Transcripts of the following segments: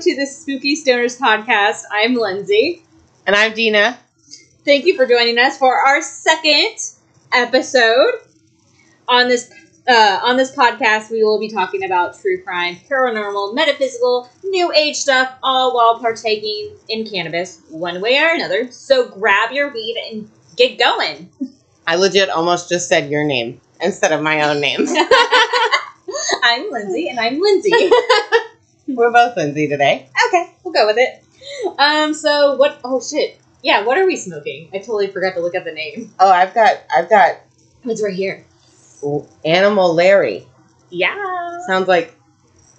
to the Spooky Stoners podcast. I'm Lindsey. And I'm Denah. Thank you for joining us for our second episode on this uh, on this podcast. We will be talking about true crime, paranormal, metaphysical, new age stuff, all while partaking in cannabis one way or another. So grab your weed and get going. I legit almost just said your name instead of my own name. I'm Lindsey, and I'm Lindsey. We're both Lindsey today. okay, we'll go with it. Um, so what? Oh shit. Yeah, what are we smoking? I totally forgot to look at the name. Oh, I've got I've got It's right here. Animal Larry. Yeah, Sounds like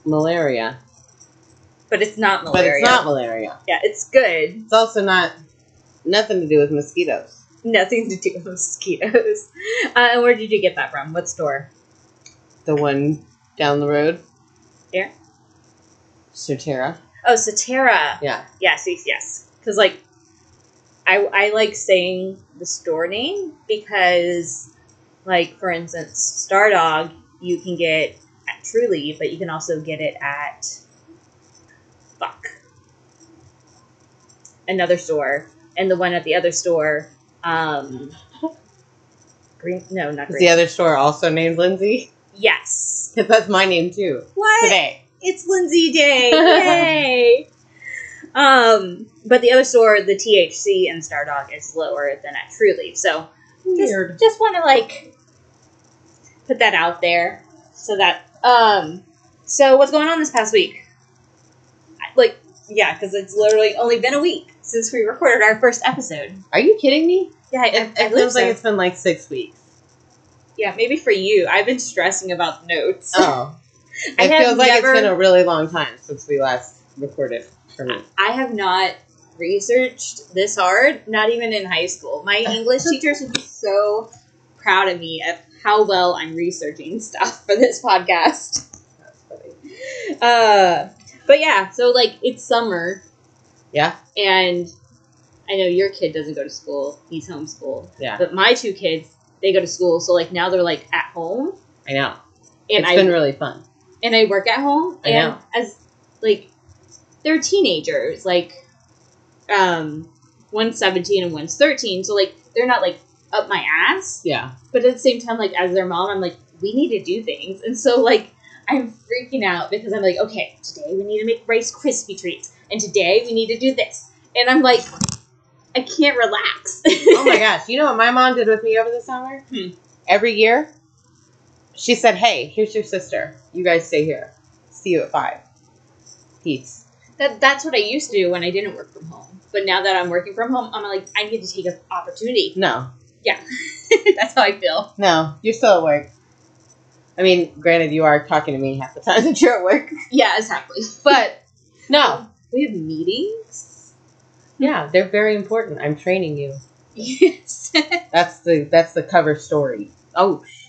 malaria, but it's not malaria. but it's not malaria. Yeah, it's good. It's also not nothing to do with mosquitoes. Nothing to do with mosquitoes. Uh, and where did you get that from? What store? The one down the road. Surterra. Oh, Surterra. Yeah. Yes, yes, yes. Because like, I I like saying the store name because, like, for instance, Stardog you can get at Trulieve, but you can also get it at fuck another store, and the one at the other store, um, green. No, not Is the other store also named Lindsey? yes. Because that's my name too. What? Today. It's Lindsey Day. Yay. um, but the other store, the THC in Stardog is lower than at Trulieve. So just, Weird. just want to like put that out there so that um so what's going on this past week? Like yeah, because it's literally only been a week since we recorded our first episode. Are you kidding me? Yeah, I, It, I, I it feels like it's been like six weeks. yeah, maybe for you. I've been stressing about notes. Oh. I it feels like never- it's been a really long time since we last recorded for me. I have not researched this hard, not even in high school. My English teachers would be so proud of me of how well I'm researching stuff for this podcast. That's funny. Uh, but yeah, so like it's summer Yeah, and I know your kid doesn't go to school, he's homeschooled. yeah, But my two kids, they go to school, so like now they're like at home I know. and it's I been really fun. And I work at home. I and know. as like they're teenagers, like um one's seventeen and one's thirteen, so like they're not like up my ass. Yeah, But at the same time, like as their mom, I'm like, we need to do things. And so like I'm freaking out because I'm like, okay, today we need to make Rice Krispie treats. And today we need to do this. And I'm like, I can't relax. oh my gosh, you know what my mom did with me over the summer? Hmm. Every year, she said, "Hey, here's your sister. You guys stay here. See you at five. Peace." That that's what I used to do when I didn't work from home. But now that I'm working from home, I'm like, I need to take an opportunity. No, Yeah, that's how I feel. no, you're still at work. I mean, granted, you are talking to me half the time that you're at work, Yeah, exactly. but no, We have meetings. yeah, they're very important. I'm training you. Yes. That's the that's the cover story. Oh, shit.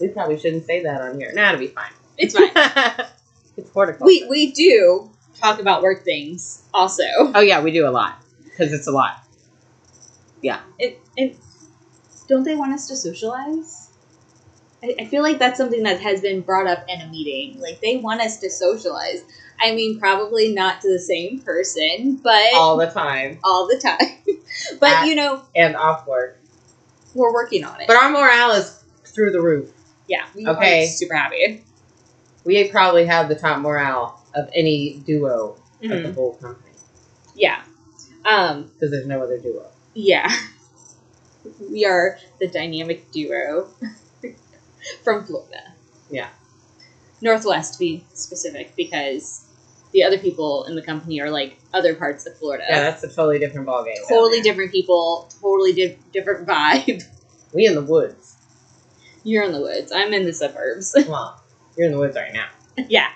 We probably shouldn't say that on here. Nah, it'll be fine. it's fine. it's horticulture. We we do talk about work things also. oh yeah, we do a lot because it's a lot. It, it don't they want us to socialize? I, I feel like that's something that has been brought up in a meeting. Like they want us to socialize. I mean, probably not to the same person, but all, all the time all the time. but At- you know, and off work. we're working on it. But our morale is through the roof. Yeah, we Okay. are super happy. We probably have the top morale of any duo of the whole company Yeah. Um, because there's no other duo. Yeah. We are the dynamic duo from Florida. Yeah. Northwest, to be specific, because the other people in the company are like other parts of Florida. Yeah, that's a totally different ballgame. totally different people, totally di- different vibe. We in the woods. You're in the woods. I'm in the suburbs. Well, you're in the woods right now. yeah.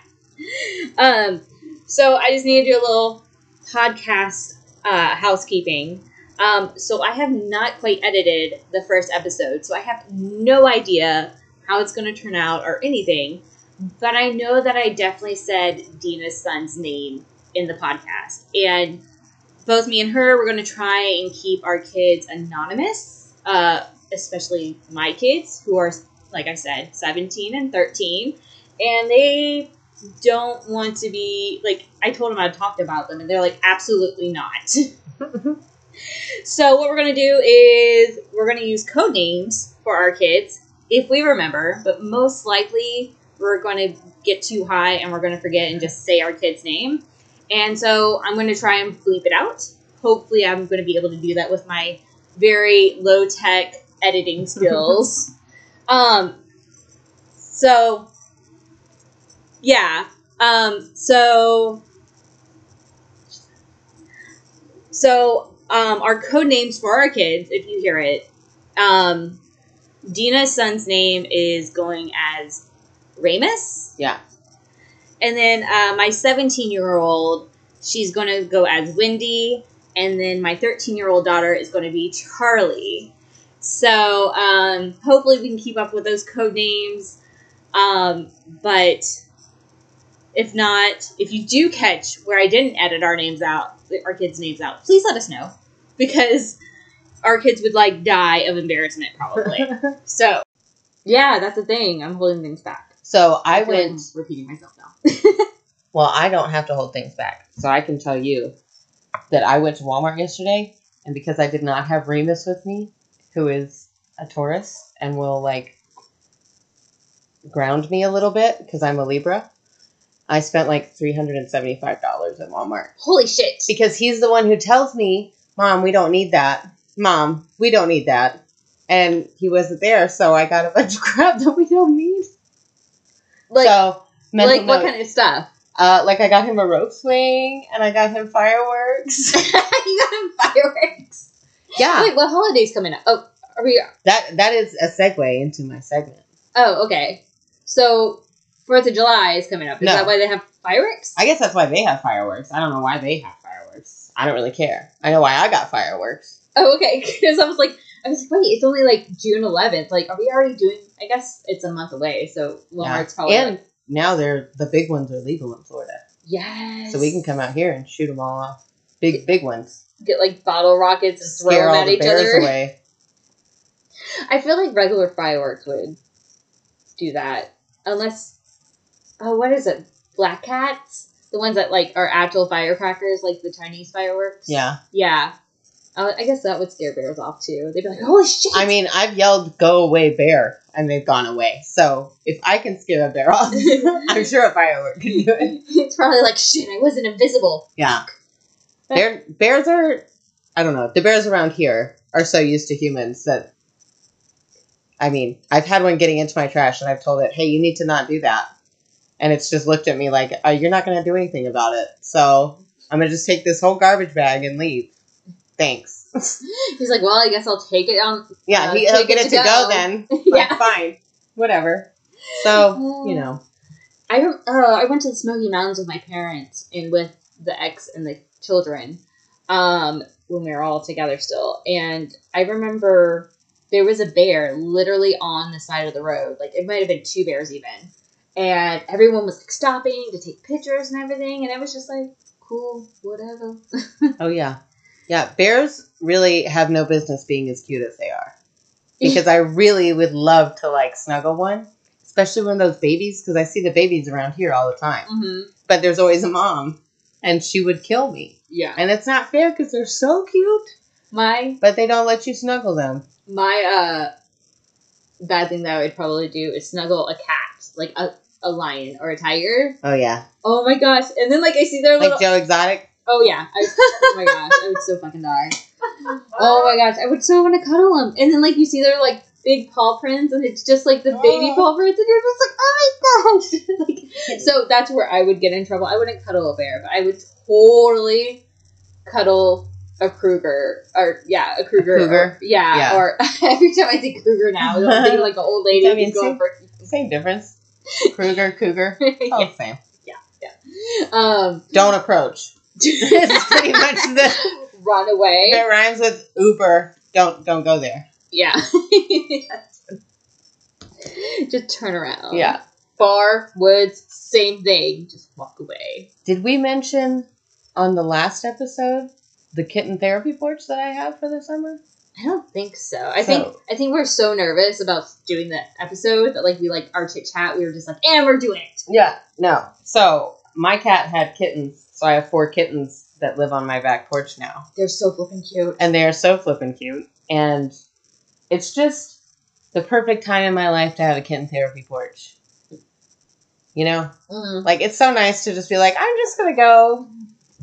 Um, so I just need to do a little podcast uh, housekeeping. Um, so I have not quite edited the first episode, so I have no idea how it's going to turn out or anything. But I know that I definitely said Denah's son's name in the podcast, and both me and her we're going to try and keep our kids anonymous, uh, especially my kids who are, like I said, seventeen and thirteen and they don't want to be like I told them I talked about them and they're like absolutely not. so what we're gonna do is we're gonna use code names for our kids if we remember, but most likely we're gonna get too high and we're gonna forget and just say our kid's name. And so I'm gonna try and bleep it out. Hopefully I'm gonna be able to do that with my very low tech editing skills. um so yeah. Um so so um our code names for our kids, if you hear it, um Denah's son's name is going as Remus. Yeah. And then uh, my 17 year old, she's going to go as Wendy. And then my 13 year old daughter is going to be Charlie. So um, hopefully we can keep up with those code names. Um, but if not, if you do catch where I didn't edit our names out, our kids' names out, please let us know. Because our kids would like die of embarrassment probably. so yeah, that's the thing. I'm holding things back. so I feel like went. I'm repeating myself now. Well, I don't have to hold things back. So I can tell you that I went to Walmart yesterday, and because I did not have Remus with me, who is a Taurus and will like ground me a little bit because I'm a Libra, I spent like $375 at Walmart. Holy shit! Because he's the one who tells me, Mom, we don't need that. Mom, we don't need that. And he wasn't there, so I got a bunch of crap that we don't need. Like, so, mental like what note. kind of stuff? Uh, like I got him a rope swing and I got him fireworks. you got him fireworks. Yeah, Wait, what holidays coming up? Oh, are we? that that is a segue into my segment. Oh, okay. So Fourth of July is coming up. Is No. that why they have fireworks? I guess that's why they have fireworks. I don't know why they have fireworks. I don't really care. I know why I got fireworks. Oh, okay. Because I was like, I was like, wait, it's only like June 11th. Like, are we already doing? I guess it's a month away, so Walmart's probably and like, now they're the big ones are legal in Florida, yes. so we can come out here and shoot them all off. Big big ones. Get like bottle rockets and throw Scare them at the each other. away. I feel like regular fireworks would do that, unless oh, what is it? Black cats, the ones that like are actual firecrackers, like the Chinese fireworks. Yeah, yeah. Uh, I guess that would scare bears off too. They'd be like, "Holy shit!" I mean I've yelled "Go away, bear," and they've gone away. So if I can scare a bear off, I'm sure a firework can do it. it's probably like, "Shit, I wasn't invisible." Yeah. Bear, bears are, I don't know, the bears around here are so used to humans that, I mean, I've had one getting into my trash and I've told it, hey, you need to not do that. And it's just looked at me like, oh, you're not going to do anything about it. So I'm going to just take this whole garbage bag and leave. Thanks. He's like, "Well, I guess I'll take it on." yeah, Uh, he, he'll get it it to go, go. then. Yeah. Fine. Whatever. So, you know. I uh, I went to the Smoky Mountains with my parents and with the ex and the children um, when we were all together still. And I remember there was a bear literally on the side of the road. Like it might have been two bears even. And everyone was like stopping to take pictures and everything. And I was just like, cool, whatever. Oh, yeah. Yeah, bears really have no business being as cute as they are. Because I really would love to like snuggle one, especially when those babies, because I see the babies around here all the time. hmm But there's always a mom, and she would kill me. Yeah. And it's not fair because they're so cute, My but they don't let you snuggle them. my uh bad thing that I would probably do is snuggle a cat, like a, a lion or a tiger. Oh yeah, Oh my gosh! And then like I see their little. like Joe Exotic. oh yeah! I, oh my gosh! I would so fucking die. Oh my gosh! I would so want to cuddle them. And then like you see their like big paw prints, and it's just like the baby Oh. paw prints, and you're just like, oh my gosh! like, so that's where I would get in trouble. I wouldn't cuddle a bear, but I would totally cuddle a Kruger or yeah, a Kruger. Kruger? Or, yeah, Yeah. or every time I think Kruger now, I'm thinking like an old lady I mean, going for Same difference. Kruger, Cougar, all yeah. same. um Don't approach. it's pretty much the run away. it rhymes with Uber. Don't don't go there. Yeah. Just turn around. Yeah. Bar, woods, same thing. Just walk away. Did we mention on the last episode the kitten therapy porch that I have for the summer? I don't think so. I So- think I think we're so nervous about doing the episode that like we like our chit chat. We were just like, and we're doing it. Yeah, no. So my cat had kittens, so I have four kittens that live on my back porch now. They're so flipping cute. And they are so flippin' cute. And it's just the perfect time in my life to have a kitten therapy porch. You know? Mm. Like it's so nice to just be like, I'm just gonna go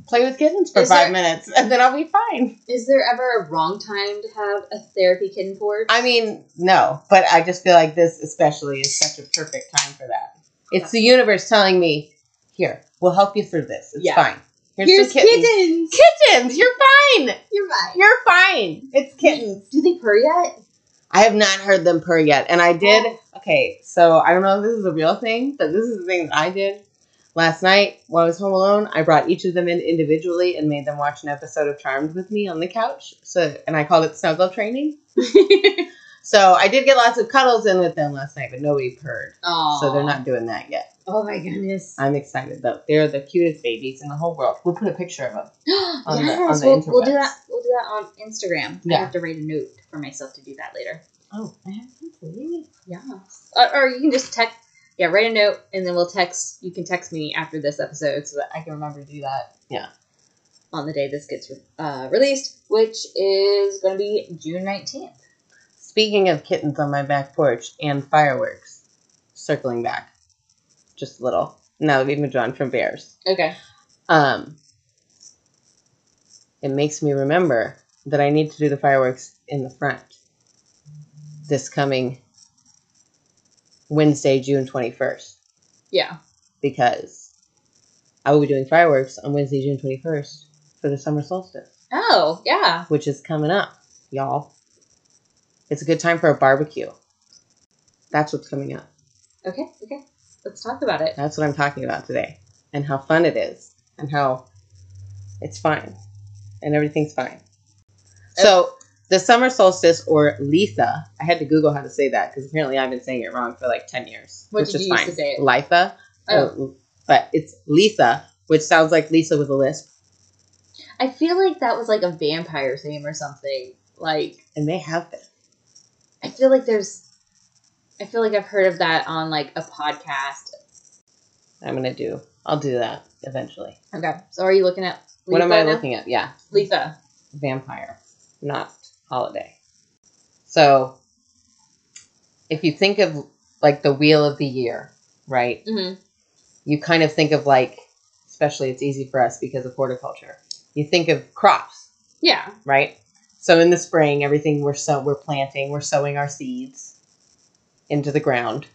play with kittens for Is five there- minutes and then I'll be fine. Is there ever a wrong time to have a therapy kitten porch? I mean, no, but I just feel like this especially is such a perfect time for that. It's the universe telling me, here, we'll help you through this. It's Yeah. fine. Here's, Here's some kittens. kittens. Kittens, you're fine. You're right. You're fine. It's kittens. Do they purr yet? I have not heard them purr yet, and I did. Oh. Okay, so I don't know if this is a real thing, but this is the thing that I did last night while I was home alone. I brought each of them in individually and made them watch an episode of Charmed with me on the couch. So, and I called it snuggle training. So I did get lots of cuddles in with them last night, but nobody purred. Aw. So they're not doing that yet. Oh my goodness. I'm excited though. They're the cutest babies in the whole world. We'll put a picture of them. on the- yes, on the we'll, we'll do that. We'll do that on Instagram. Yeah. I have to write a note for myself to do that later. Oh, I have something. Yeah. Uh, or, or you can just text. Yeah, write a note and then we'll text. You can text me after this episode so that I can remember to do that. Yeah. On the day this gets uh, released, which is going to be June nineteenth. Speaking of kittens on my back porch and fireworks, circling back just a little. Now that we've moved on from bears, Okay. um, it makes me remember that I need to do the fireworks in the front this coming Wednesday, June twenty first. Yeah. because I will be doing fireworks on Wednesday, June 21st for the summer solstice, Oh yeah. which is coming up, y'all. It's a good time for a barbecue. That's what's coming up. Okay. Okay. Let's talk about it. That's what I'm talking about today. And how fun it is. And how it's fine. And everything's fine. So, the summer solstice or Litha, I had to Google how to say that because apparently I've been saying it wrong for like 10 years. What which did is you used fine. to say it? Litha. Oh. Uh, but it's Letha, which sounds like Lisa with a lisp. I feel like that was like a vampire's name or something. Like And they have been. I feel like there's. I feel like I've heard of that on like a podcast. I'm gonna do. I'll do that eventually. Okay. So are you looking at? what am I now? looking at? Yeah, Letha. vampire, not holiday. So, if you think of like the wheel of the year, right? Mm-hmm. You kind of think of like, especially it's easy for us because of horticulture. You think of crops, Yeah. right? So in the spring, everything we're so we're planting, we're sowing our seeds into the ground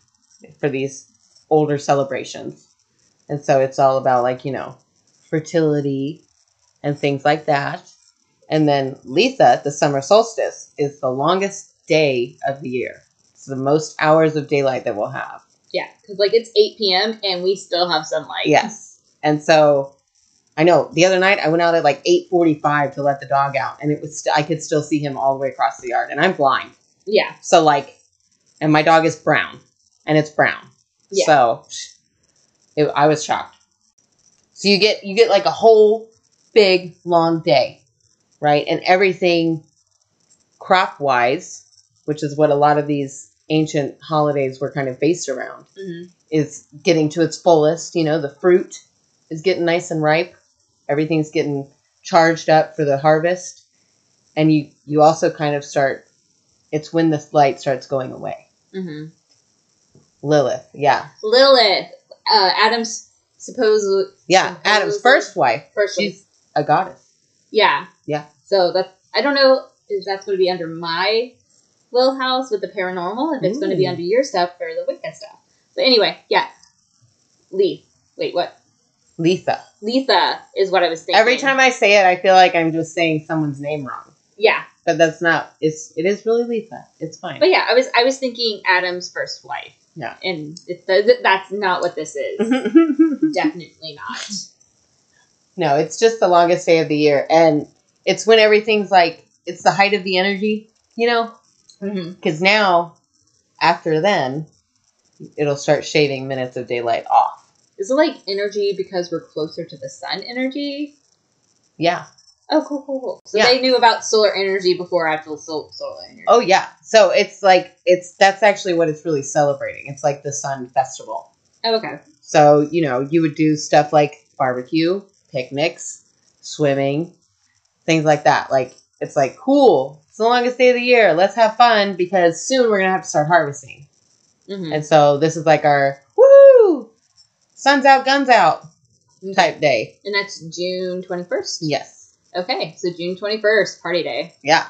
for these older celebrations. And so it's all about like, you know, fertility and things like that. And then Letha, the summer solstice, is the longest day of the year. It's the most hours of daylight that we'll have. Yeah. Because like it's eight p.m. and we still have sunlight. Yes. And so I know the other night I went out at like 8:45 to let the dog out and it was st- I could still see him all the way across the yard and I'm blind. Yeah. So like and my dog is brown and it's brown. Yeah. So it, I was shocked. So you get you get like a whole big long day, right? And everything crop wise, which is what a lot of these ancient holidays were kind of based around Mm-hmm. is getting to its fullest. You know, the fruit is getting nice and ripe. Everything's getting charged up for the harvest. And you you also kind of start it's when the light starts going away. Mm-hmm. Lilith, yeah. Lilith, uh, Adam's supposed Yeah, Adam's first wife. first. She's a goddess. Yeah. Yeah. So that's I don't know if that's going to be under my little house with the paranormal, if it's going to be mm. under your stuff for the Wicca stuff. But anyway, yeah. Leaf. Wait, what? Letha. Letha is what I was thinking. Every time I say it, I feel like I'm just saying someone's name wrong. Yeah. But that's not. It's it is really Letha. It's fine. But yeah, I was I was thinking Adam's first wife. Yeah. And it, th- that's not what this is. Definitely not. No, it's just the longest day of the year, and it's when everything's like it's the height of the energy. You know, Mm-hmm. because now after then, it'll start shaving minutes of daylight off. Is it like energy because we're closer to the sun energy? Yeah, Oh, cool, cool, cool. So Yeah. they knew about solar energy before actual sol- solar energy. Oh yeah. So it's like it's that's actually what it's really celebrating. It's like the sun festival. Oh, okay. So, you know, you would do stuff like barbecue, picnics, swimming, things like that. Like it's like cool. It's the longest day of the year. Let's have fun because soon we're gonna have to start harvesting. hmm And so this is like our woo sun's out, guns out type day. And that's June 21st? Yes. Okay, so June 21st, party day. Yeah.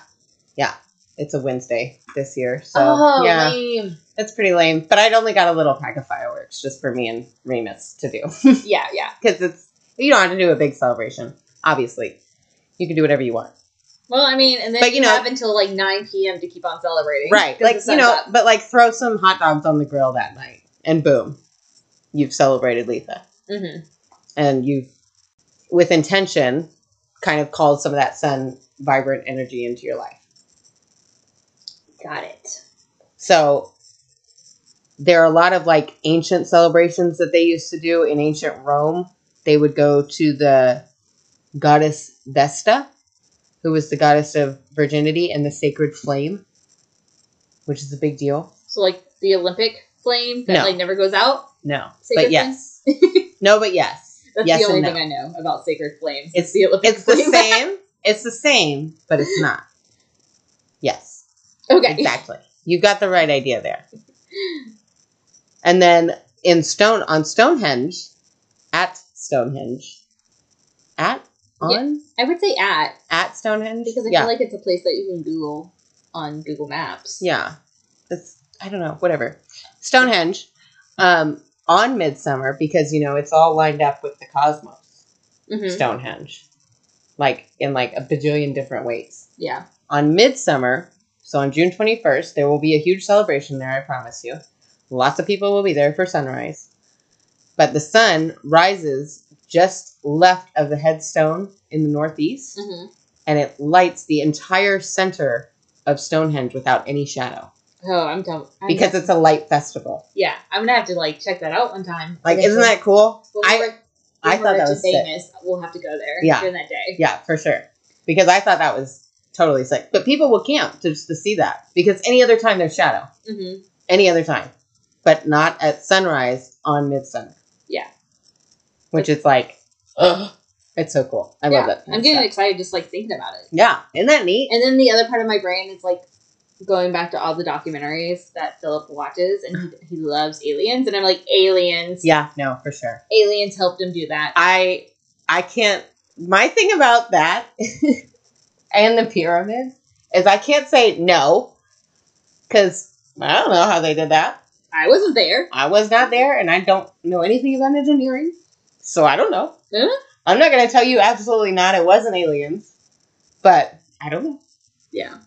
Yeah. It's a Wednesday this year. So oh, yeah. lame. It's pretty lame. But I'd only got a little pack of fireworks just for me and Remus to do. Yeah, yeah. Because it's you don't have to do a big celebration, obviously. You can do whatever you want. Well, I mean, and then But, you, you know- have until like 9 p.m. to keep on celebrating. Right. Like, you know, up. but like throw some hot dogs on the grill that night and boom. You've celebrated Letha. Mhm. And you've with intention kind of called some of that sun vibrant energy into your life. Got it. So there are a lot of like ancient celebrations that they used to do in ancient Rome. They would go to the goddess Vesta, who was the goddess of virginity and the sacred flame, which is a big deal. So, like the Olympic flame that No. like never goes out? No, Sacred but yes, no, but yes, That's yes the only and no. thing I know about sacred flames. It's- the Olympic It's the flame. same. It's the same, but it's not. Yes, okay. exactly. You got the right idea there. And then in Stone on Stonehenge, Stonehenge, at on I would say at at Stonehenge because I yeah, feel like it's a place that you can Google on Google Maps. yeah. It's I don't know, whatever. Stonehenge, um, on Midsummer because you know it's all lined up with the cosmos. Mhm. Stonehenge, like in like a bajillion different ways. Yeah. on midsummer, so on June 21st, there will be a huge celebration there, I promise you. Lots of people will be there for sunrise. But the sun rises just left of the headstone in the northeast, hmm and it lights the entire center of Stonehenge without any shadow Oh, I'm done. I'm because done. it's a light festival. yeah, I'm gonna have to like check that out one time. Like, isn't that cool? I we're- I we're thought that was and sick. famous, We'll have to go there Yeah. during that day. Yeah, for sure. Because I thought that was totally sick. But people will camp to, just to see that because any other time there's shadow. hmm any other time, but not at sunrise on midsummer. Yeah. Which is like, ugh, it's so cool. I yeah, love that. I'm getting excited just like thinking about it. Yeah, isn't that neat? And then the other part of my brain is like going back to all the documentaries that Philip watches, and he, he loves aliens, and I'm like, aliens. Yeah, no, for sure. Aliens helped him do that. I I can't. My thing about that and the pyramid is I can't say no because I don't know how they did that. I wasn't there. I was not there, and I don't know anything about engineering, so I don't know. Huh? I'm not going to tell you absolutely not. It wasn't aliens, but I don't know. Yeah.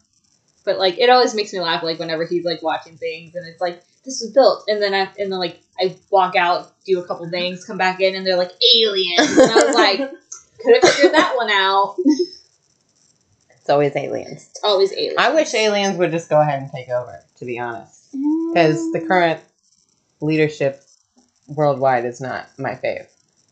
But like it always makes me laugh like whenever he's like watching things and it's like this was built and then I and then like I walk out, do a couple things, come back in and they're like aliens. And I was like, could have figured that one out. It's always aliens. It's always aliens. I wish aliens would just go ahead and take over, to be honest. Because the current leadership worldwide is not my fave.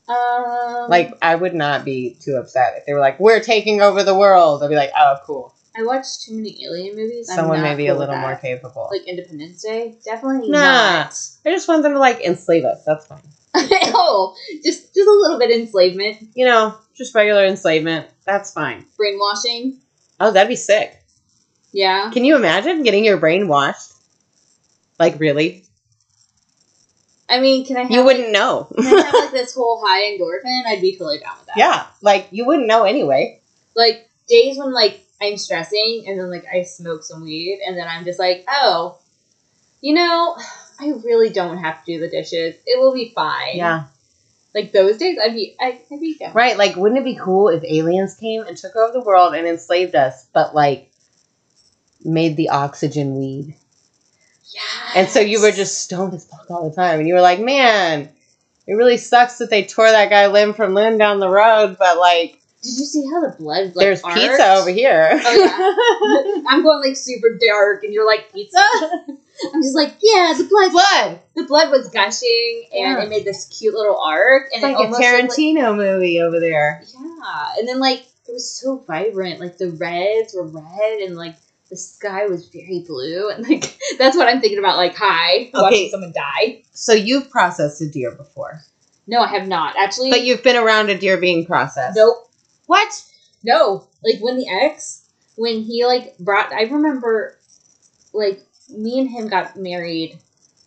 um, Like, I would not be too upset if they were like, we're taking over the world. I'd be like, oh, cool. I watched too many alien movies. Someone may be cool a little more capable. like Independence Day. Definitely Nah. not. I just want them to, like, enslave us. That's fine. oh, just just a little bit of enslavement, You know, just regular enslavement. That's fine. brainwashing. Oh, that'd be sick. Yeah. Can you imagine getting your brain washed? Like, really? I mean, can I have You wouldn't know. like, can I have like this whole high endorphin? I'd be totally down with that. yeah, like, you wouldn't know anyway. like days when like I'm stressing and then like I smoke some weed and then I'm just like, oh, you know, I really don't have to do the dishes. It will be fine. Yeah. Like those days, I'd be, I'd, I'd be down. Right, like wouldn't it be cool if aliens came and took over the world and enslaved us, but like made the oxygen weed? Yeah. And so you were just stoned as fuck all the time, and you were like, man, it really sucks that they tore that guy limb from limb down the road, but like, Did you see how the blood like there's pizza over here. Oh, I'm going like super dark, and you're like pizza. I'm just like, yeah, the blood, Blood. the blood was gushing, and Yeah. it made this cute little arc, and It's like it a looked like- Tarantino movie over there. Yeah, and then like it was so vibrant. Like the reds were red and like the sky was very blue and like that's what I'm thinking about like hi watching Okay. someone die. So you've processed a deer before, No, I have not. Actually but you've been around a deer being processed. Nope. What? No. Like when the ex when he like brought I remember like me and him got married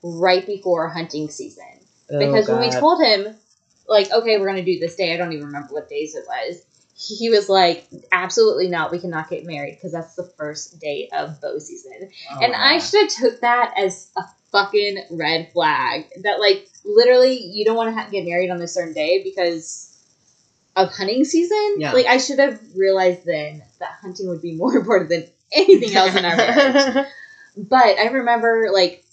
right before hunting season. Oh, because when we Oh, told him like okay we're gonna do this day i don't even remember what days it was he was like absolutely not. We cannot get married because that's the first date of bow season. Oh, and i should have took that as a fucking red flag that like literally you don't want to ha- get married on a certain day because of hunting season? Yeah. like i should have realized then that hunting would be more important than anything else in our marriage. But I remember like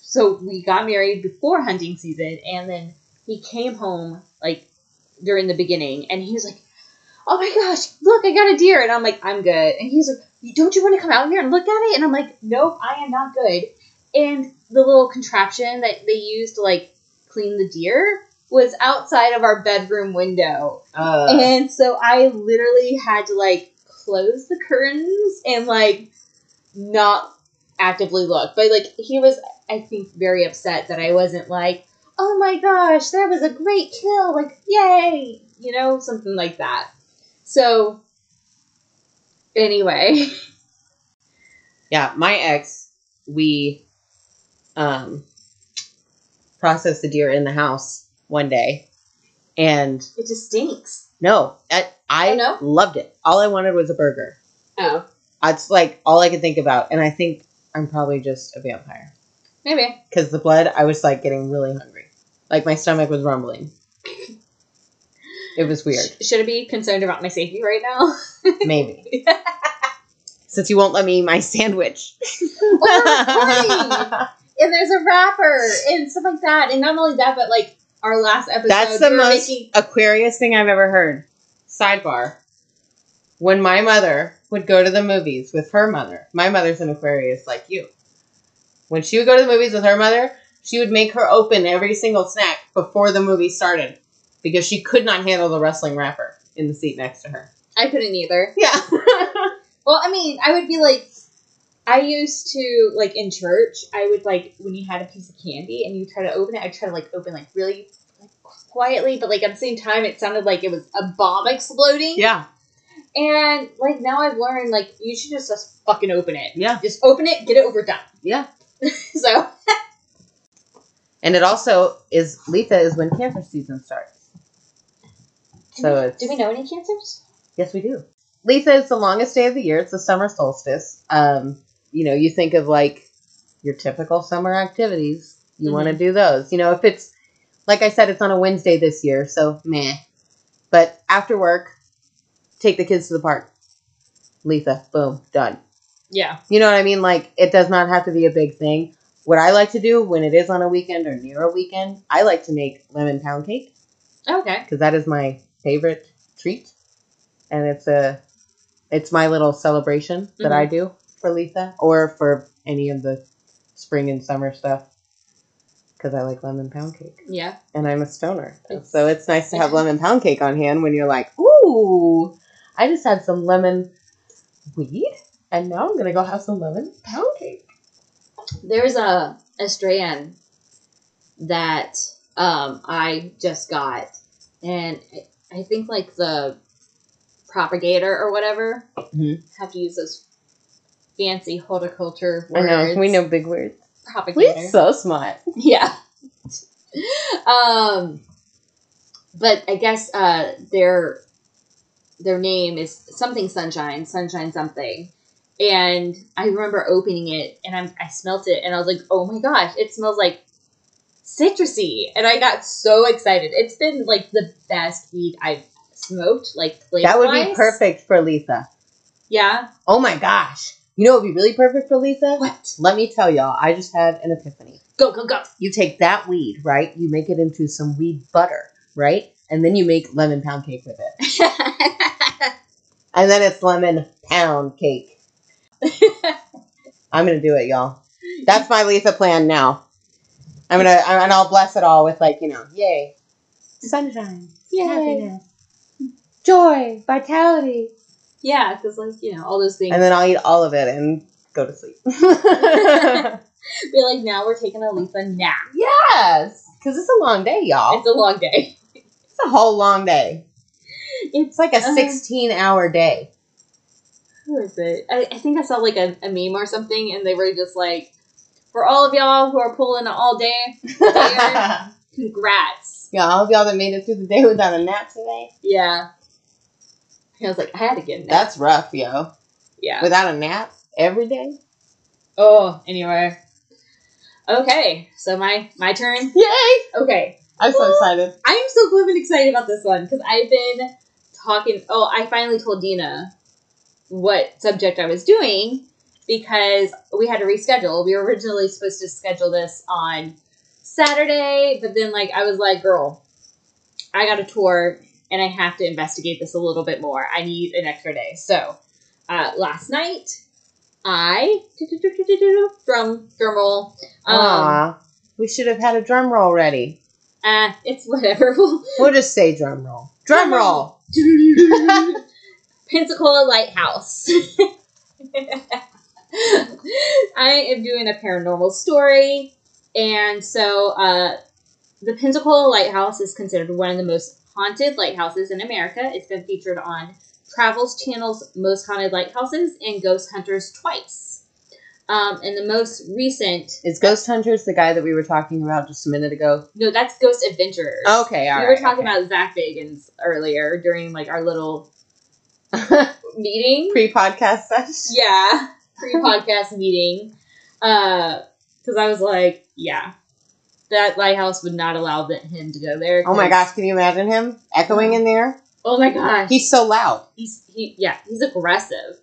so we got married before hunting season and then he came home like during the beginning and he was like, Oh my gosh, look, I got a deer and I'm like, I'm good. And he's like, Don't you want to come out here and look at it? And I'm like, Nope, I am not good. And the little contraption that they used to like clean the deer was outside of our bedroom window. Uh, And so I literally had to like close the curtains and like not actively look. But like he was, I think, very upset that I wasn't like, oh my gosh, that was a great kill. Like, yay. You know, something like that. So, anyway. yeah, my ex, we um processed the deer in the house one day, and It just stinks. no, I, I Oh, no? loved it. All I wanted was a burger. Oh, That's like all I could think about, and I think I'm probably just a vampire maybe. because the blood. I was like getting really hungry, like my stomach was rumbling. It was weird. Sh- should I be concerned about my safety right now? Maybe. Since you won't let me eat my sandwich. Oh, and there's a wrapper and stuff like that. And not only that, but like our last episode, That's the we most making- Aquarius thing I've ever heard. Sidebar. When my mother would go to the movies with her mother, my mother's an Aquarius like you. When she would go to the movies with her mother, she would make her open every single snack before the movie started because she could not handle the wrestling wrapper in the seat next to her. I couldn't either. Yeah. Well, I mean, I would be like, I used to like in church. I would like when you had a piece of candy and you try to open it. I try to like open like really like, quietly, but like at the same time, it sounded like it was a bomb exploding. yeah. And like now I've learned like you should just, just fucking open it. Yeah. Just open it, get it over done. Yeah. so And it also is Letha is when cancer season starts. So it's do we know any cancers? Yes, we do. Lisa, it's the longest day of the year. It's the summer solstice. Um, you know, you think of like your typical summer activities. You want to do those. You know, if it's like I said, it's on a Wednesday this year, so meh. But after work, take the kids to the park. Letha, boom, done. Yeah. You know what I mean? Like it does not have to be a big thing. What I like to do when it is on a weekend or near a weekend, I like to make lemon pound cake Okay. because that is my favorite treat, and it's a it's my little celebration that I do for Letha or for any of the spring and summer stuff. Because I like lemon pound cake. Yeah. and I'm a stoner, It's- so it's nice to have lemon pound cake on hand when you're like, ooh, I just had some lemon weed, and now I'm gonna go have some lemon pound cake. There's a a strand that um I just got, and I, think like the propagator or whatever Mhm. have to use those fancy horticulture I know we know big words. propagator. We're so smart. Yeah. um, but I guess uh, their their name is something sunshine, sunshine something. And I remember opening it and I'm, I smelt it and I was like, oh my gosh, it smells like citrusy. And I got so excited. It's been like the best weed I've smoked, like That would be perfect for Lisa. Yeah. Oh my gosh. You know what would be really perfect for Lisa? What? Let me tell y'all, I just had an epiphany. Go, go, go. You take that weed, right? You make it into some weed butter, right? And then you make lemon pound cake with it. And then it's lemon pound cake. I'm gonna do it, y'all. That's my Lisa plan now. I'm gonna and I'll bless it all with like, you know, yay. Sunshine. Yay. Happiness. joy, vitality. Yeah, because like you know all those things. And then I'll eat all of it and go to sleep. Be like, now we're taking a Lisa nap. yes, because it's a long day, y'all. It's a long day. It's a whole long day. It's It's like a Uh-huh. 16 hour day. who is it? I, I think I saw like a, a meme or something, and they were just like, for all of y'all who are pulling all day, congrats. Yeah, all of y'all that made it through the day without a nap today. Yeah. I was like, I had to get a nap. That's rough, yo. yeah. Without a nap every day. Oh, anyway. Okay, so my my turn. Yay! Okay, I'm so excited. I'm so flippin' excited about this one because I've been talking. Oh, I finally told Denah what subject I was doing because we had to reschedule. We were originally supposed to schedule this on Saturday, but then like I was like, "Girl, I got a tour and I have to investigate this a little bit more. I need an extra day." So uh, last night, I drum drum roll. Um, Aw, we should have had a drum roll ready. uh, it's whatever. We'll- just say drum roll. Drum Drum roll. Pensacola Lighthouse. I am doing a paranormal story, and so uh, the Pensacola Lighthouse is considered one of the most haunted lighthouses in America. It's been featured on Travels Channel's Most Haunted Lighthouses and Ghost Hunters twice. Um, and the most recent, Is Ghost Hunters the guy that we were talking about just a minute ago? no, that's Ghost Adventurers. Okay, all we right. were talking about Zak Bagans earlier during like our little meeting. pre podcast session. yeah, pre podcast meeting. Uh, because I was like, yeah, that lighthouse would not allow that him to go there. Oh my gosh, can you imagine him echoing in there? Oh my gosh. He's so loud. He's he yeah, he's aggressive.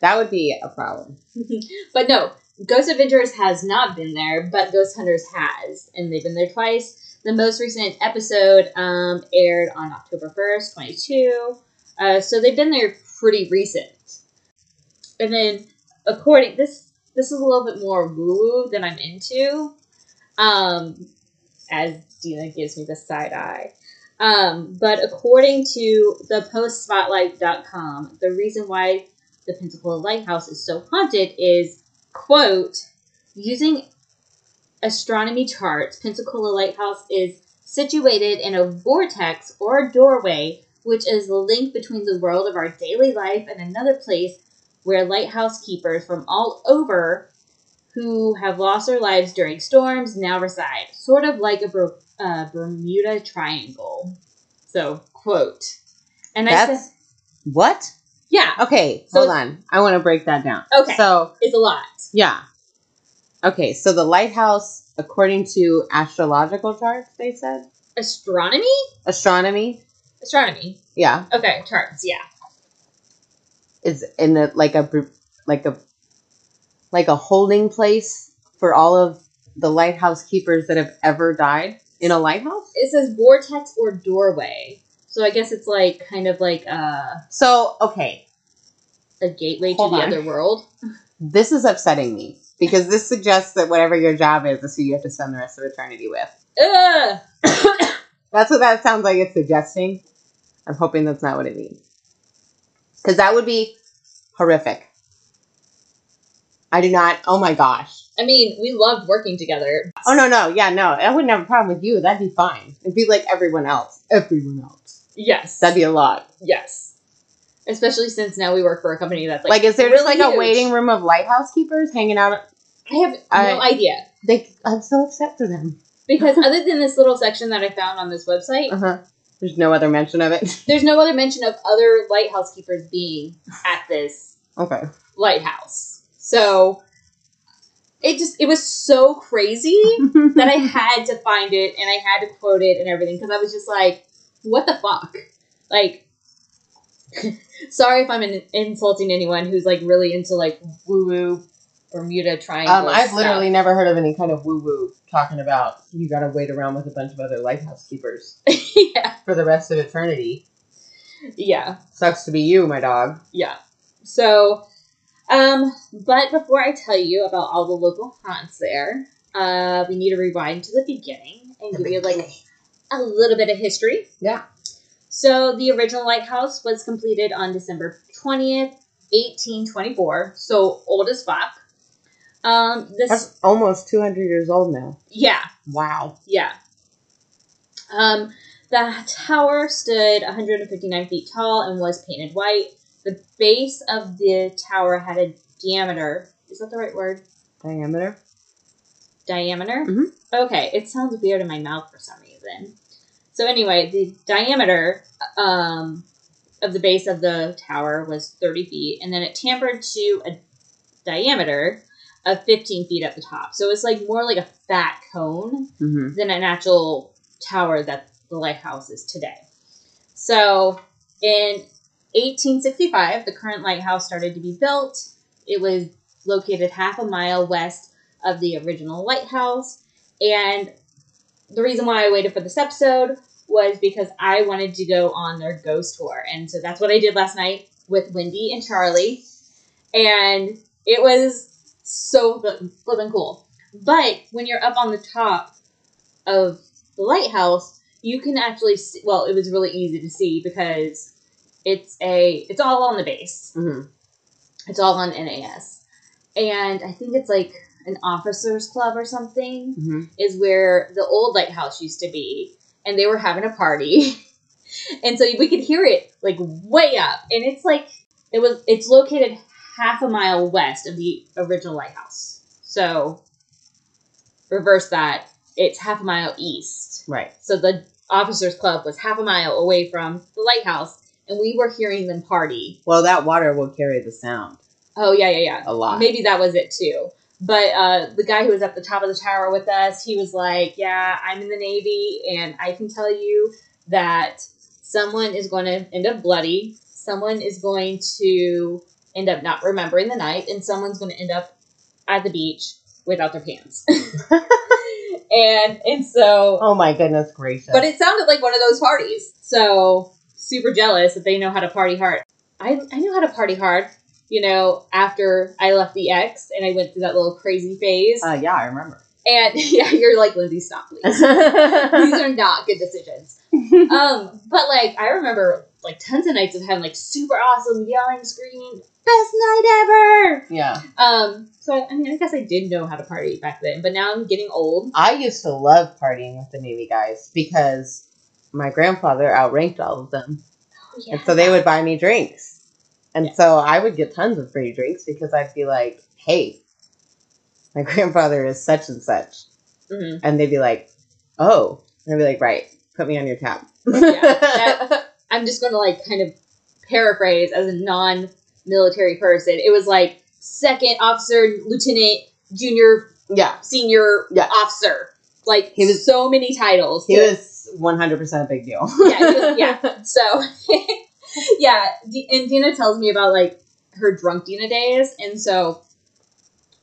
That would be a problem. But no, Ghost Adventures has not been there, but Ghost Hunters has, and they've been there twice. The most recent episode um, aired on October 1st, 22. Uh, so they've been there pretty recent. And then, according this, this is a little bit more woo woo than I'm into. Um, as Denah gives me the side eye. Um, but according to the postspotlight.com, the reason why the Pensacola Lighthouse is so haunted is, quote, using astronomy charts, Pensacola Lighthouse is situated in a vortex or doorway, which is the link between the world of our daily life and another place where lighthouse keepers from all over who have lost their lives during storms now reside, sort of like a Ber- uh, Bermuda Triangle. So, quote. And I said, what? yeah, Okay, So hold on. I want to break that down. Okay. So, it's a lot. yeah. Okay, so the lighthouse, according to astrological charts, they said Astronomy? astronomy, Astronomy. yeah, Okay, charts, yeah. Is in the like a like a like a holding place for all of the lighthouse keepers that have ever died in a lighthouse. It says vortex or doorway. So I guess it's like kind of like a, So, okay, a gateway Hold to the on. other world. this is upsetting me because this suggests that whatever your job is is who you have to spend the rest of eternity with. Ugh! That's what that sounds like it's suggesting. I'm hoping that's not what it means. Because that would be horrific. I do not. Oh my gosh. I mean, we loved working together. Oh no no yeah no I wouldn't have a problem with you. That'd be fine. It'd be like everyone else. Everyone else. Yes. That'd be a lot. yes. Especially since now we work for a company that's like, Like, is there just really like a waiting room of lighthouse keepers hanging out? I have I- no idea. They. I'm so upset for them. Because other than this little section that I found on this website, Uh huh. There's no other mention of it. there's no other mention of other lighthouse keepers being at this okay. lighthouse. So it just it was so crazy that I had to find it and I had to quote it and everything because I was just like, what the fuck? Like, sorry if I'm in, insulting anyone who's like really into like woo woo Bermuda Triangle. Um, I've stuff. literally never heard of any kind of woo woo talking about you got to wait around with a bunch of other lighthouse keepers yeah, for the rest of eternity. yeah, Sucks to be you, my dog. yeah. So, um, but before I tell you about all the local haunts there, uh, we need to rewind to the beginning and give you like a little bit of history. Yeah. So the original lighthouse was completed on December 20th, 1824. So old as fuck. Um, this, That's almost 200 years old now. yeah, Wow. yeah. Um, the tower stood 159 feet tall and was painted white. The base of the tower had a diameter. Is that the right word? Diameter? Diameter? Mhm. Okay, it sounds weird in my mouth for some reason. So, anyway, the diameter um, of the base of the tower was 30 feet, and then it tampered to a diameter of 15 feet at the top. So, it's like more like a fat cone Mm-hmm. than an actual tower that the lighthouse is today. So in 1865, the current lighthouse started to be built. It was located half a mile west of the original lighthouse. And the reason why I waited for this episode was because I wanted to go on their ghost tour. And so that's what I did last night with Wendy and Charlie. And it was so fl- flippin' cool. But when you're up on the top of the lighthouse, you can actually see, well, it was really easy to see because it's a it's all on the base. Mm-hmm. It's all on NAS. And I think it's like an officers club or something Mm-hmm. is where the old lighthouse used to be and they were having a party. and so we could hear it like way up and it's like it was it's located half a mile west of the original lighthouse. So reverse that, it's half a mile east. Right. So the officers club was half a mile away from the lighthouse, and we were hearing them party. Well, that water will carry the sound Oh yeah, yeah, yeah. a lot. Maybe that was it too. But uh, the guy who was at the top of the tower with us, he was like, "Yeah, I'm in the Navy, and I can tell you that someone is going to end up bloody. Someone is going to end up not remembering the night, and someone's going to end up at the beach without their pants." and and so Oh my goodness gracious. But it sounded like one of those parties. So super jealous that they know how to party hard. I, I knew how to party hard, you know, after I left the ex and I went through that little crazy phase. uh, yeah, I remember. and yeah, you're like, Lindsey, stop, please. These are not good decisions. Um, but like I remember like tons of nights of having like super awesome yelling, screaming, best night ever. yeah. Um, so I mean I guess I did know how to party back then, but now I'm getting old. I used to love partying with the Navy guys because my grandfather outranked all of them. And so they would buy me drinks. And Yeah. so I would get tons of free drinks because I'd be like, hey, my grandfather is such and such. hmm And they'd be like, oh. And I'd be like, right, put me on your tab. that- I'm just going to like kind of paraphrase as a non-military person. It was like second officer, lieutenant, junior, yeah. senior Yeah. officer. Like He was- so many titles. He was 100% a big deal. Yeah, was- yeah. So yeah, and Denah tells me about like her drunk Denah days, and so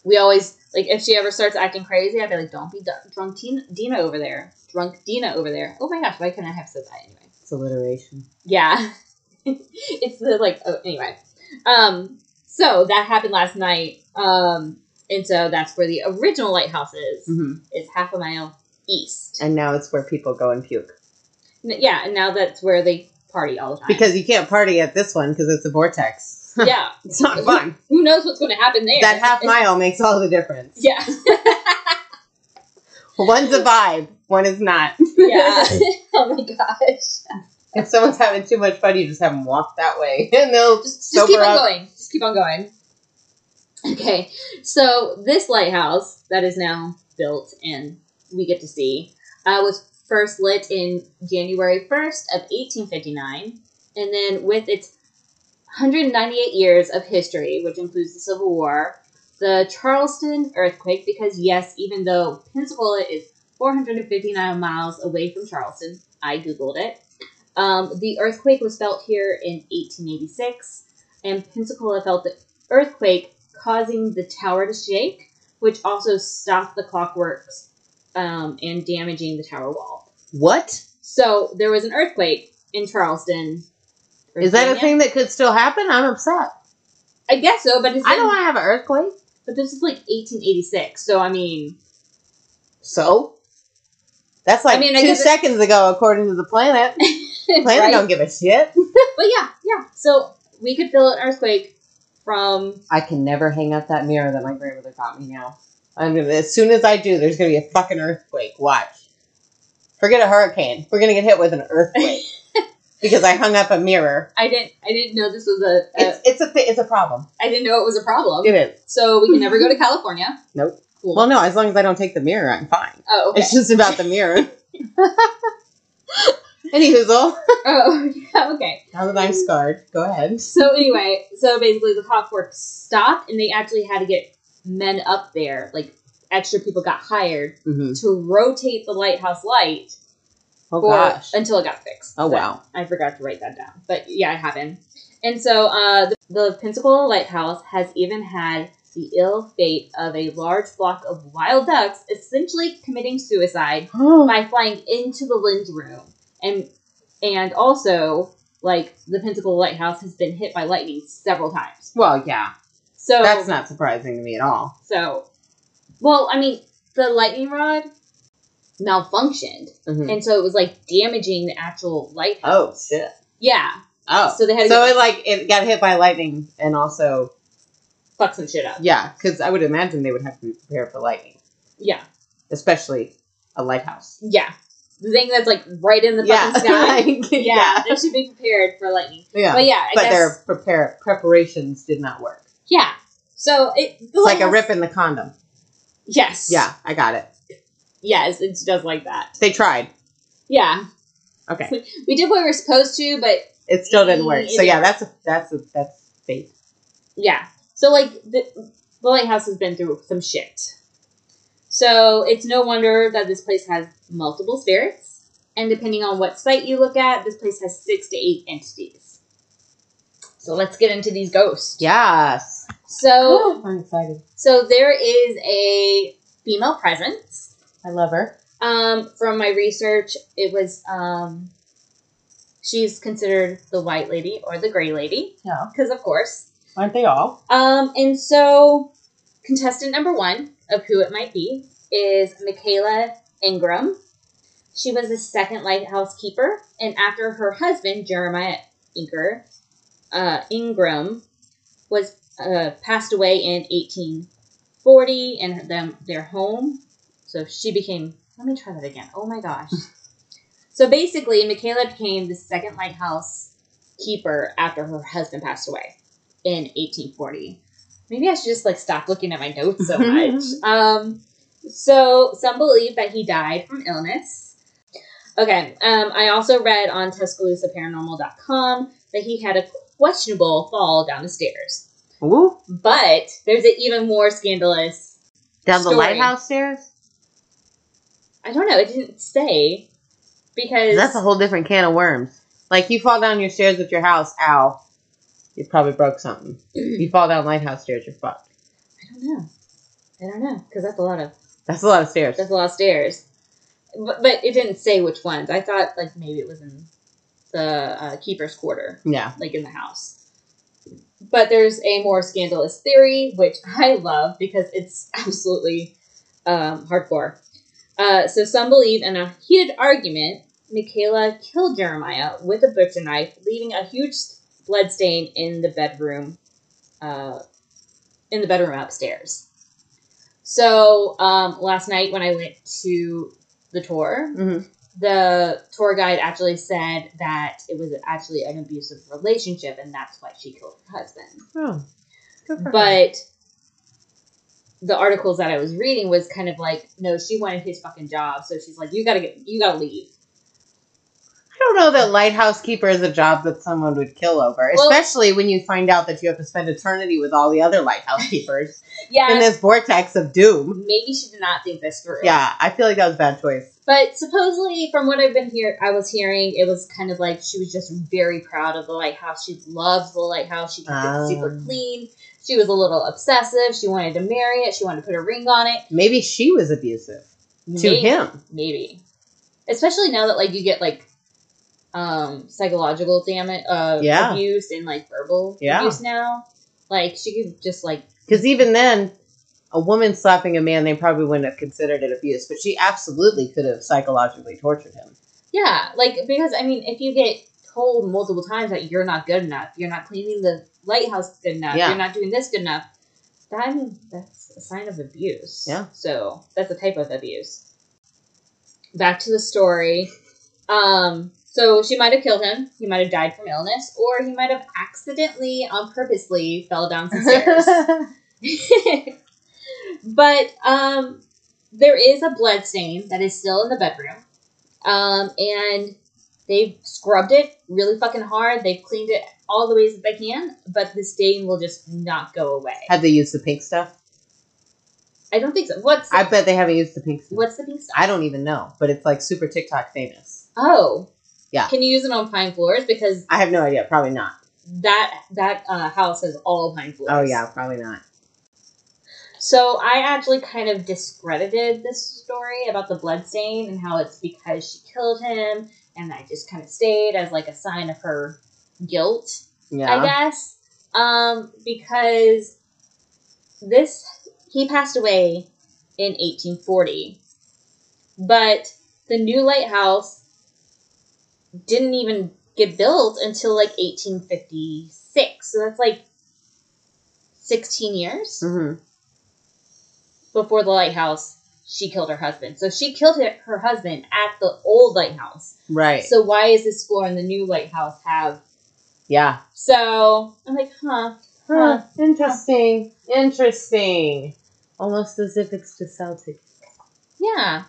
we always like if she ever starts acting crazy, I'd be like, "Don't be d- drunk Tina, Denah over there, drunk Denah over there." Oh my gosh, why couldn't I have said that anyway? It's alliteration. Yeah. it's the like oh, anyway. Um so that happened last night. Um and so that's where the original lighthouse is. hmm Is half a mile east. And now it's where people go and puke. N- yeah, and now that's where they party all the time. Because you can't party at this one because it's a vortex. yeah, it's not fun. who knows what's going to happen there? that half mile makes all the difference. Yeah. One's a vibe, one is not. yeah. oh my gosh. If someone's having too much fun, you just have them walk that way, and they'll Just, just keep on up. going. Just keep on going. Okay, so this lighthouse that is now built and we get to see uh, was first lit in January 1st of 1859, and then with its 198 years of history, which includes the Civil War, the Charleston earthquake, because yes, even though Pensacola is 459 miles away from Charleston, I googled it. Um, the earthquake was felt here in 1886, and Pensacola felt the earthquake causing the tower to shake, which also stopped the clockworks um, and damaging the tower wall. What So there was an earthquake in Charleston. is that a thing that could still happen? I'm upset. I guess so, but I don't want to have an earthquake. But this is like 1886, so I mean, So That's like I mean, I two seconds ago, according to the planet. Planet Right? don't give a shit. But yeah, yeah. So we could feel an earthquake from I can never hang up that mirror that my grandmother got me now. I'm gonna as soon as I do, there's gonna be a fucking earthquake. Watch. Forget a hurricane. We're gonna get hit with an earthquake because I hung up a mirror. I didn't I didn't know this was a, a It's it's a it's a problem. I didn't know it was a problem. It is. So we can never go to California. Nope. Cool. Well, no, as long as I don't take the mirror, I'm fine. oh, okay. It's just about the mirror. Any hoozle. oh, yeah, okay. Now that I'm scarred, go ahead. So anyway, so basically the clockwork stopped, and they actually had to get men up there. Like extra people got hired hmm to rotate the lighthouse light Oh for- gosh. until it got fixed. Oh So wow. I forgot to write that down, but yeah, I have it happened. And so uh, the, the Pensacola Lighthouse has even had the ill fate of a large flock of wild ducks essentially committing suicide by flying into the lens room and and also like the Pensacola Lighthouse has been hit by lightning several times. well, yeah. So That's not surprising to me at all. so well, I mean, the lightning rod malfunctioned Mhm. and so it was like damaging the actual lighthouse. Oh shit. Yeah. Oh. So they had to So get- it like it got hit by lightning and also Fuck some shit up. yeah, because I would imagine they would have to be prepared for lightning, Yeah. especially a lighthouse. Yeah. The thing that's like right in the Yeah. fucking sky. Like, yeah, yeah. They should be prepared for lightning. Yeah. But yeah, I but guess, their prepare preparations did not work. yeah. So it It's like a rip in the condom. Yes. Yeah, I got it. Yes, it's just like that. They tried. Yeah. Okay. We did what we were supposed to, but It still didn't work. Mm, so yeah, that's a that's a that's fate. yeah. So like the, the lighthouse has been through some shit. So it's no wonder that this place has multiple spirits, and depending on what site you look at, this place has six to eight entities. So let's get into these ghosts. Yes. So I'm excited. So there is a female presence. I love her. Um, from my research, it was um, she's considered the white lady or the gray lady Yeah. because, of course. Aren't they all? Um, and so contestant number one of who it might be is Michaela Ingram. She was the second lighthouse keeper, and after her husband Jeremiah Inker, uh, Ingram was uh, passed away in 1840 in them their home. So she became. Let me try that again. Oh my gosh. so basically, Michaela became the second lighthouse keeper after her husband passed away in 1840. Maybe I should just like stop looking at my notes so much. um, so some believe that he died from illness. Okay. Um, I also read on TuscaloosaParanormal.com that he had a questionable fall down the stairs. Ooh. But there's an even more scandalous. Down the Story. lighthouse stairs? I don't know. It didn't say because That's a whole different can of worms. Like you fall down your stairs with your house, ow. You probably broke something. you fall down lighthouse stairs, you're fucked. I don't know. I don't know because that's a lot of That's a lot of stairs. that's a lot of stairs. But, but it didn't say which ones. I thought like maybe it was in the uh, keeper's quarter, Yeah. like in the house. But there's a more scandalous theory, which I love because it's absolutely um, hardcore. Uh, so some believe in a heated argument, Michaela killed Jeremiah with a butcher knife, leaving a huge blood stain in the bedroom, uh, in the bedroom upstairs. So um, last night when I went to the tour, hmm the tour guide actually said that it was actually an abusive relationship, and that's why she killed her husband. Oh. Her. But the articles that I was reading was kind of like, no, she wanted his fucking job, so she's like, you gotta get, you gotta leave. I don't know that lighthouse keeper is a job that someone would kill over, Well- especially when you find out that you have to spend eternity with all the other lighthouse keepers Yeah, in this vortex of doom. maybe she did not think this through. Yeah, I feel like that was a bad choice. But supposedly, from what I've been here, I was hearing it was kind of like she was just very proud of the lighthouse. She loved the lighthouse. She kept Ah. it super clean. She was a little obsessive. She wanted to marry it. She wanted to put a ring on it. Maybe she was abusive to him. maybe, especially now that like you get like um psychological damage, uh, Yeah. abuse and like verbal Yeah. abuse now. Like she could just like Because even then, a woman slapping a man, they probably wouldn't have considered it abuse, but she absolutely could have psychologically tortured him. Yeah, like because I mean, if you get told multiple times that you're not good enough, you're not cleaning the lighthouse good enough, Yeah. you're not doing this good enough, then that's a sign of abuse. Yeah. So that's a type of abuse. Back to the story. Um, so she might have killed him. He might have died from illness, or he might have accidentally, on purposely, fell down some stairs. but um, there is a blood stain that is still in the bedroom. Um, and they've scrubbed it really fucking hard. They've cleaned it all the ways that they can, but the stain will just not go away. Have they used the pink stuff? I don't think so. What's I bet they haven't used the pink stuff. what's the pink stuff? I don't even know, but it's like super TikTok famous. Oh, Yeah. Can you use it on pine floors because I have no idea. Probably not. that that uh, house has all pine floors. Oh yeah, probably not. So I actually kind of discredited this story about the blood stain and how it's because she killed him, and I just kind of stayed as like a sign of her guilt, Yeah. I guess. Um, because this he passed away in 1840, but the new lighthouse didn't even get built until like 1856. So that's like 16 years hmm before the lighthouse, she killed her husband. So she killed her, husband at the old lighthouse. Right. So why is this floor in the new lighthouse have? yeah. So I'm like, huh? Huh. Interesting. Interesting. Almost as if it's to sell tickets. Yeah.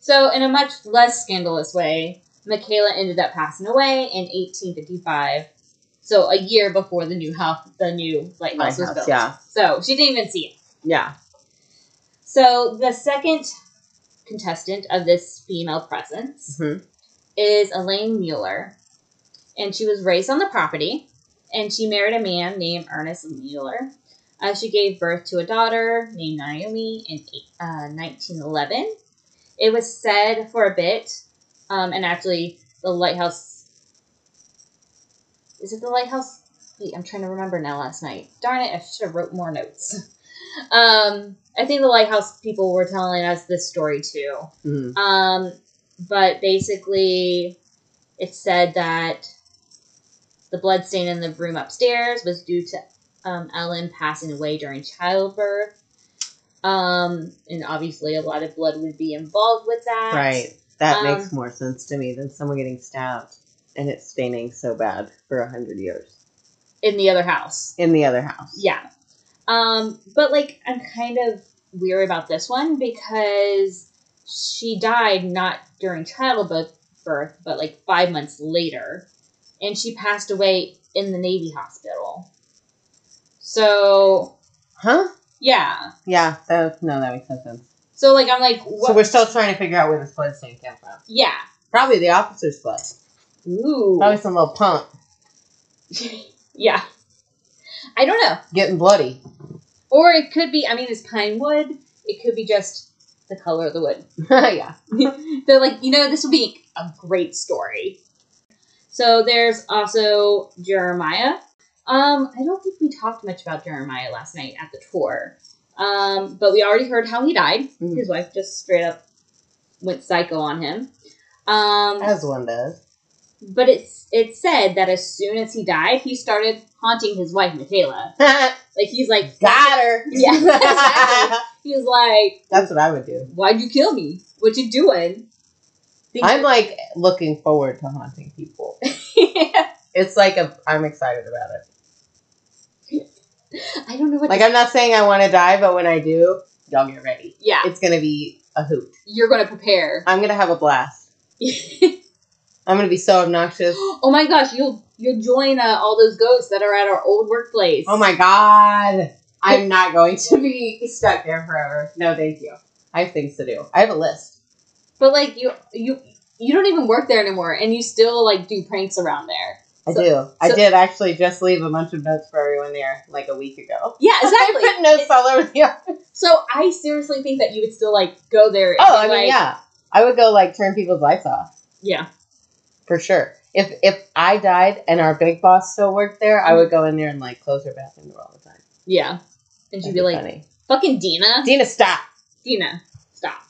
So in a much less scandalous way, Michaela ended up passing away in 1855. So a year before the new house, the new lighthouse, was built. yeah. So she didn't even see it. Yeah. So the second contestant of this female presence hmm is Elaine Mueller, and she was raised on the property, and she married a man named Ernest Mueller. Uh, she gave birth to a daughter named Naomi in uh, 1911. It was said for a bit, um, and actually, the lighthouse. Is it the lighthouse? Wait, I'm trying to remember now. Last night, darn it! I should have wrote more notes. um, I think the lighthouse people were telling us this story too. hmm Um, but basically, it said that the blood stain in the room upstairs was due to um, Ellen passing away during childbirth. Um, and obviously, a lot of blood would be involved with that. Right. That Um, makes more sense to me than someone getting stabbed and it's staining so bad for a hundred years In the other house. in the other house. Yeah. Um, but like, I'm kind of weary about this one because she died not during childbirth, birth, but like five months later, and she passed away in the Navy hospital. So Huh? yeah. Yeah. That, no, that makes no sense. So like, I'm like, what? So we're still trying to figure out where this blood stain came from. yeah. Probably the officer's blood. Ooh. Probably some little punk yeah. I don't know. getting bloody. Or it could be. I mean, it's pine wood. It could be just the color of the wood. yeah. They're like, you know, this would be a great story. So there's also Jeremiah. Um, I don't think we talked much about Jeremiah last night at the tour. Um, but we already heard how he died. Mhm. His wife just straight up went psycho on him. Um, As one does. but it's it said that as soon as he died, he started haunting his wife Michaela. Like he's like, Got her. Yeah, exactly. he's like, That's what I would do. why'd you kill me? What you doing? I'm like looking forward to haunting people. It's like a, I'm excited about it. I don't know what. Like to- I'm not saying I want to die, but when I do, y'all get ready. yeah, It's gonna be a hoot. you're gonna prepare. I'm gonna have a blast. I'm gonna be so obnoxious. oh my gosh, you'll you'll join uh, all those ghosts that are at our old workplace. Oh my god. I'm not going to be stuck there forever. No, thank you. I have things to do. I have a list. But like you you you don't even work there anymore, and you still like do pranks around there. I So- do. I so- did actually just leave a bunch of notes for everyone there like a week ago. Yeah, exactly. I put notes all over the office. so I seriously think that you would still like go there. and Oh, be I mean, like- yeah. I would go like turn people's lights off yeah. for sure. If if I died and our big boss still worked there, I would go in there and like close her bathroom door all the time. Yeah. And she'd That'd be like, funny. Fucking Denah. Denah, stop. Denah, stop.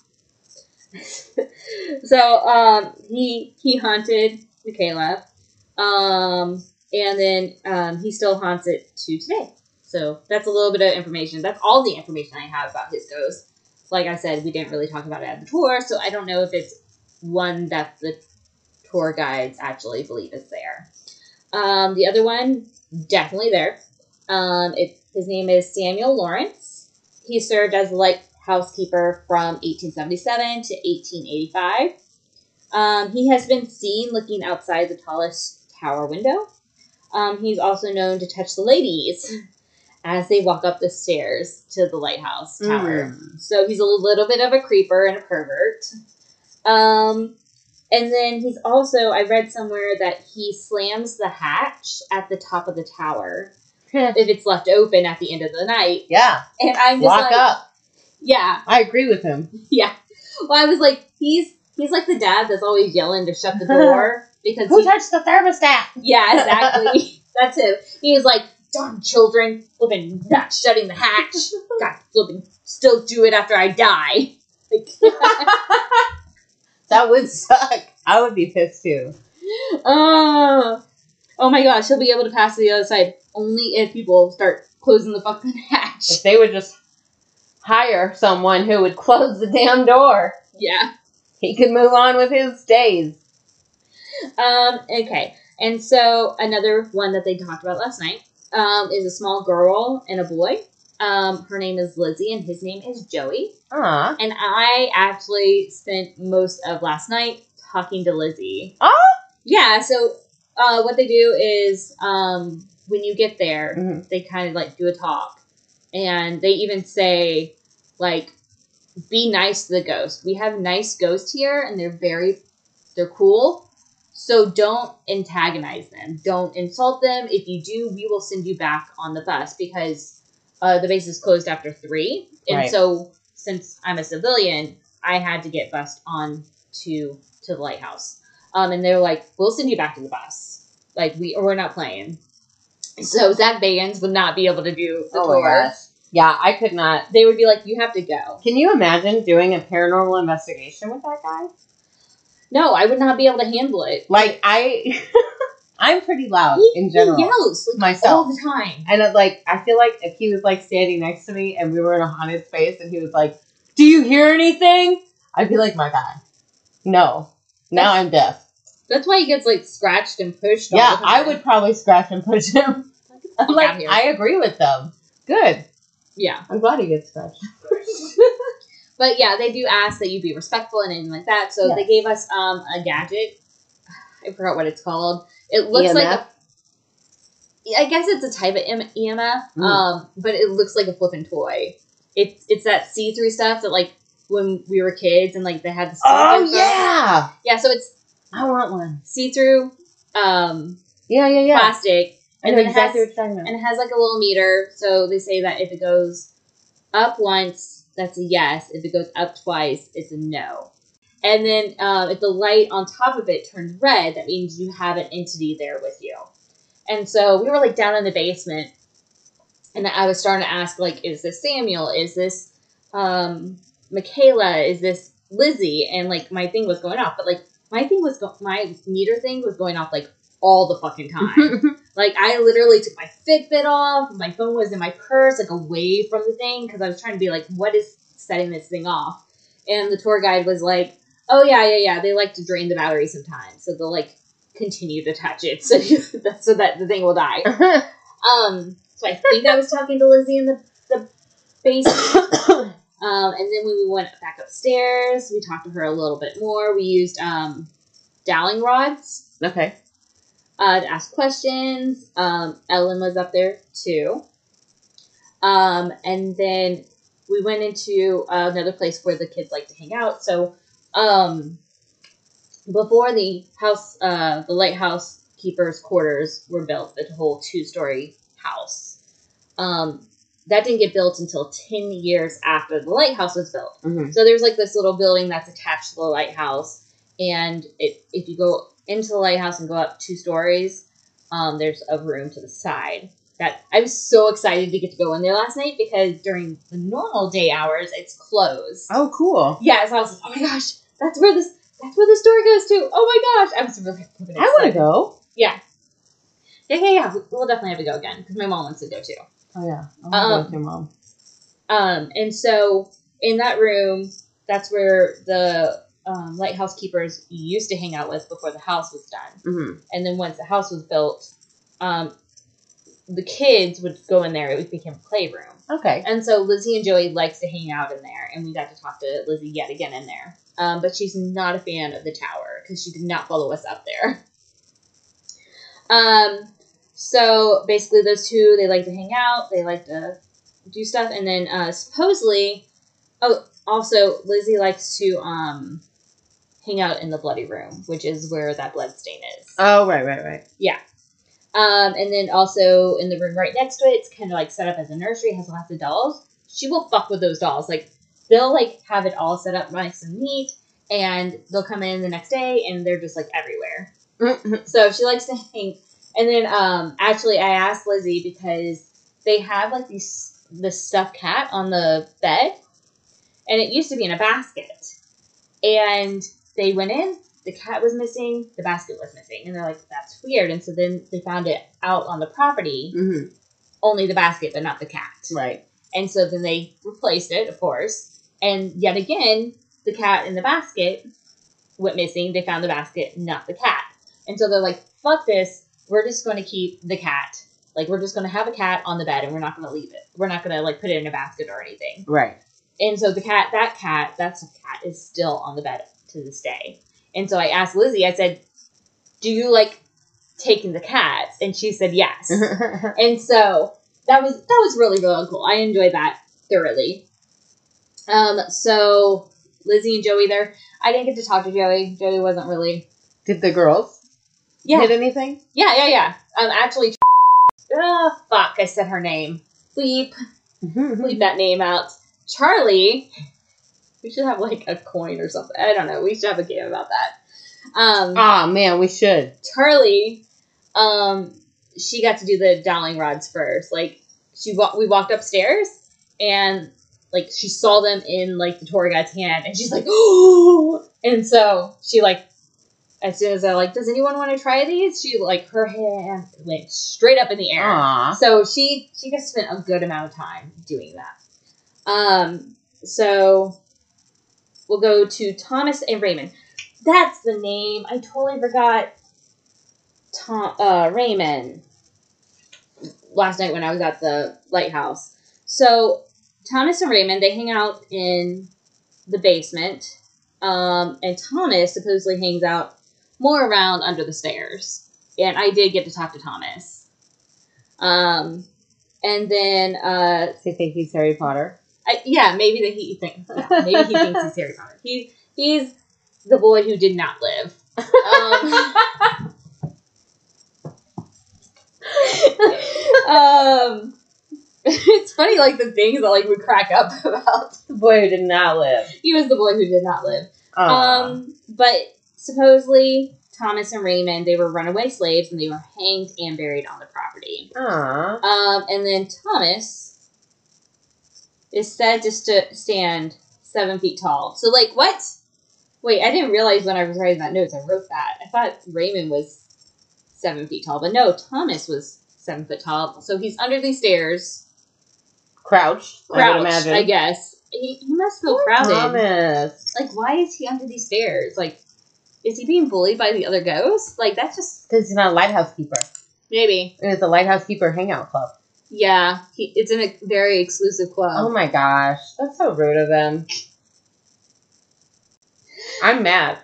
so um, he he haunted Michaela, um, and then um, he still haunts it to today. So that's a little bit of information. That's all the information I have about his ghost. Like I said, we didn't really talk about it at the tour, so I don't know if it's one that the tour guides actually believe is there. Um, the other one, definitely there. Um, it, his name is Samuel Lawrence. He served as the lighthouse keeper from 1877 to 1885. Um, he has been seen looking outside the tallest tower window. Um, he's also known to touch the ladies as they walk up the stairs to the lighthouse tower. So he's a little bit of a creeper and a pervert. Um, and then he's also, I read somewhere that he slams the hatch at the top of the tower if it's left open at the end of the night. yeah, And I'm just lock like, up. yeah, I agree with him. yeah. Well, I was like, he's he's like the dad that's always yelling to shut the door because Who he, touched the thermostat? yeah, exactly. that's him. He was like, darn children, flipping not shutting the hatch. God, flipping still do it after I die. Like, That would suck. I would be pissed too. oh, oh my gosh, he'll be able to pass to the other side only if people start closing the fucking hatch. If they would just hire someone who would close the damn door, Yeah. he could move on with his days. Um, okay. And so another one that they talked about last night um, is a small girl and a boy. Um, her name is Lizzie and his name is Joey. Aw. And I actually spent most of last night talking to Lizzie. Oh. Yeah, so uh, what they do is um, when you get there, Mhm. they kind of like do a talk. And they even say, like, be nice to the ghost. We have nice ghosts here and they're very, they're cool. So don't antagonize them. Don't insult them. If you do, we will send you back on the bus because uh, the base is closed after three. And Right. so since I'm a civilian, I had to get bussed on to to the lighthouse. Um, and they're like, "We'll send you back to the bus. Like we or we're not playing." So Zak Bagans would not be able to do the Oh tour. Yeah, I could not. They would be like, "You have to go." Can you imagine doing a paranormal investigation with that guy? No, I would not be able to handle it. Like I, I'm pretty loud He, in general. he yells like myself. all the time. And it, like, I feel like if he was like standing next to me and we were in a haunted space and he was like, "Do you hear anything?" I'd be like, "My guy, no." Now I'm deaf. That's why he gets like scratched and pushed. Yeah, I would probably scratch and push him. I'm like. I agree with them. Good. Yeah, I'm glad he gets scratched. but yeah, they do ask that you be respectful and anything like that. So they gave us um a gadget. I forgot what it's called. It looks like a, EMF? I guess it's a type of EMF, Mm. um, but it looks like a flipping toy. It's it's that see through stuff that like when we were kids and like they had the Oh yeah, yeah. So it's I want one. see through um, Yeah, yeah, yeah. plastic, I and know then it exactly has- what you're talking about. and it has like a little meter. So they say that if it goes up once, that's a yes. If it goes up twice, it's a no. And then um, if the light on top of it turns red, that means you have an entity there with you. And so we were like down in the basement, and I was starting to ask like, is this Samuel? Is this um, Michaela? Is this Lizzie? And like my thing was going off, but like my thing was go- my meter thing was going off like all the fucking time. Like I literally took my Fitbit off. My phone was in my purse, like away from the thing, because I was trying to be like, what is setting this thing off? And the tour guide was like, oh yeah, yeah, yeah. They like to drain the battery sometimes, so they'll like continue to touch it, so so that the thing will die. Um, so I think I was talking to Lizzie in the the basement. Um, and then when we went back upstairs, we talked to her a little bit more. We used um, dowsing rods okay. Uh, to ask questions. Um, Ellen was up there too. Um, and then we went into another place where the kids like to hang out. So um, before the house, uh, the lighthouse keepers' quarters were built, the whole two-story house. Um, that didn't get built until 10 years after the lighthouse was built. hmm So there's like this little building that's attached to the lighthouse, and it, if you go into the lighthouse and go up two stories, um, there's a room to the side, that I was so excited to get to go in there last night because during the normal day hours it's closed. Oh, cool. Yeah, so I was like, oh my gosh, that's where this that's where the store goes to. Oh my gosh, I was really. really I want to go. Yeah. Yeah, yeah, yeah. we- We'll definitely have to go again because my mom wants to go too. Oh yeah. Um, I'll go with your mom. Um, and so in that room, that's where the um, lighthouse keepers used to hang out with before the house was done. hmm And then once the house was built, um, the kids would go in there. It became a playroom. Okay. And so Lizzie and Joey likes to hang out in there, and we got to talk to Lizzie yet again in there. Um, but she's not a fan of the tower because she did not follow us up there. Um, so basically, those two they like to hang out, they like to do stuff, and then uh, supposedly, oh, also Lizzie likes to um, hang out in the bloody room, which is where that blood stain is. Oh right, right, right. Yeah. Um, and then also in the room right next to it, it's kind of like set up as a nursery. Has lots of dolls. She will fuck with those dolls. Like they'll like have it all set up nice and neat, and they'll come in the next day and they're just like everywhere. Mhm. So she likes to hang. And then um, actually, I asked Lizzie because they have like these this stuffed cat on the bed, and it used to be in a basket, and they went in. The cat was missing. The basket was missing, and they're like, "That's weird." And so then they found it out on the property, Mhm. only the basket, but not the cat. Right. And so then they replaced it, of course. And yet again, the cat in the basket went missing. They found the basket, not the cat. And so they're like, fuck this. We're just going to keep the cat. Like, we're just going to have a cat on the bed and we're not going to leave it. We're not going to, like, put it in a basket or anything. Right. And so the cat, that cat, that's a cat, is still on the bed to this day. And so I asked Lizzie, I said, do you like taking the cats? And she said yes. And so that was that was really really cool. I enjoyed that thoroughly. Um, so Lizzie and Joey there. I didn't get to talk to Joey. Joey wasn't really. Did the girls Yeah, hit anything? yeah, yeah, yeah. Um, actually, ah, fuck, I said her name. Bleep, bleep that name out. Charlie. We should have like a coin or something. I don't know. We should have a game about that. Um, Ah man, we should. Charlie, um, she got to do the dowsing rods first. Like she wa- we walked upstairs and like she saw them in like the tour guide's hand and she's like, oh, and so she like as soon as I like, does anyone want to try these? She like her hand went straight up in the air. Aw. So she she just spent a good amount of time doing that. Um, so we'll go to Thomas and Raymond. That's the name. I totally forgot. Tom uh, Raymond. Last night when I was at the lighthouse. So Thomas and Raymond they hang out in the basement, um, and Thomas supposedly hangs out more around under the stairs. And I did get to talk to Thomas. Um, and then, uh, Do you think he's Harry Potter? I, yeah, maybe that he thinks, yeah, maybe he thinks he's Harry Potter. He he's the boy who did not live. Um, um, it's funny, like the things that like we crack up about. the boy who did not live. He was the boy who did not live. Aw. Um, but supposedly Thomas and Raymond they were runaway slaves and they were hanged and buried on the property. Aw. Um, and then Thomas is said to st- stand seven feet tall. So, like, what? Wait, I didn't realize when I was writing that notes, I wrote that. I thought Raymond was seven feet tall, but no, Thomas was seven foot tall. So he's under these stairs, Crouched, I crouched, would imagine. I guess. He, he must feel Poor crowded. Thomas. Like, why is he under these stairs? Like, is he being bullied by the other ghosts? Like, that's just Because he's not a lighthouse keeper. maybe. And it's a lighthouse keeper hangout club. Yeah, he, it's in a very exclusive club. Oh my gosh. That's so rude of him. I'm mad.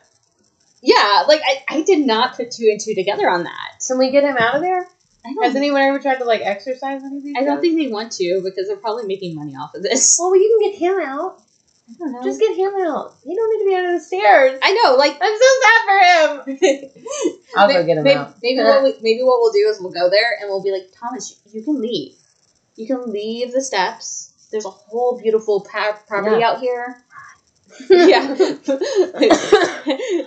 Yeah, like I, I did not put two and two together on that. Can we get him out of there? I don't, Has anyone ever tried to like exorcise any of these? I don't guys? think they want to because they're probably making money off of this. Well, you can get him out. I don't know. Just get him out. He don't need to be under the stairs. I know, like I'm so sad for him. I'll go get him maybe, out. Maybe uh, what we, maybe what we'll do is we'll go there and we'll be like, Thomas, you, you can leave. You can leave the steps. There's a whole beautiful pa- property Yeah. out here. yeah.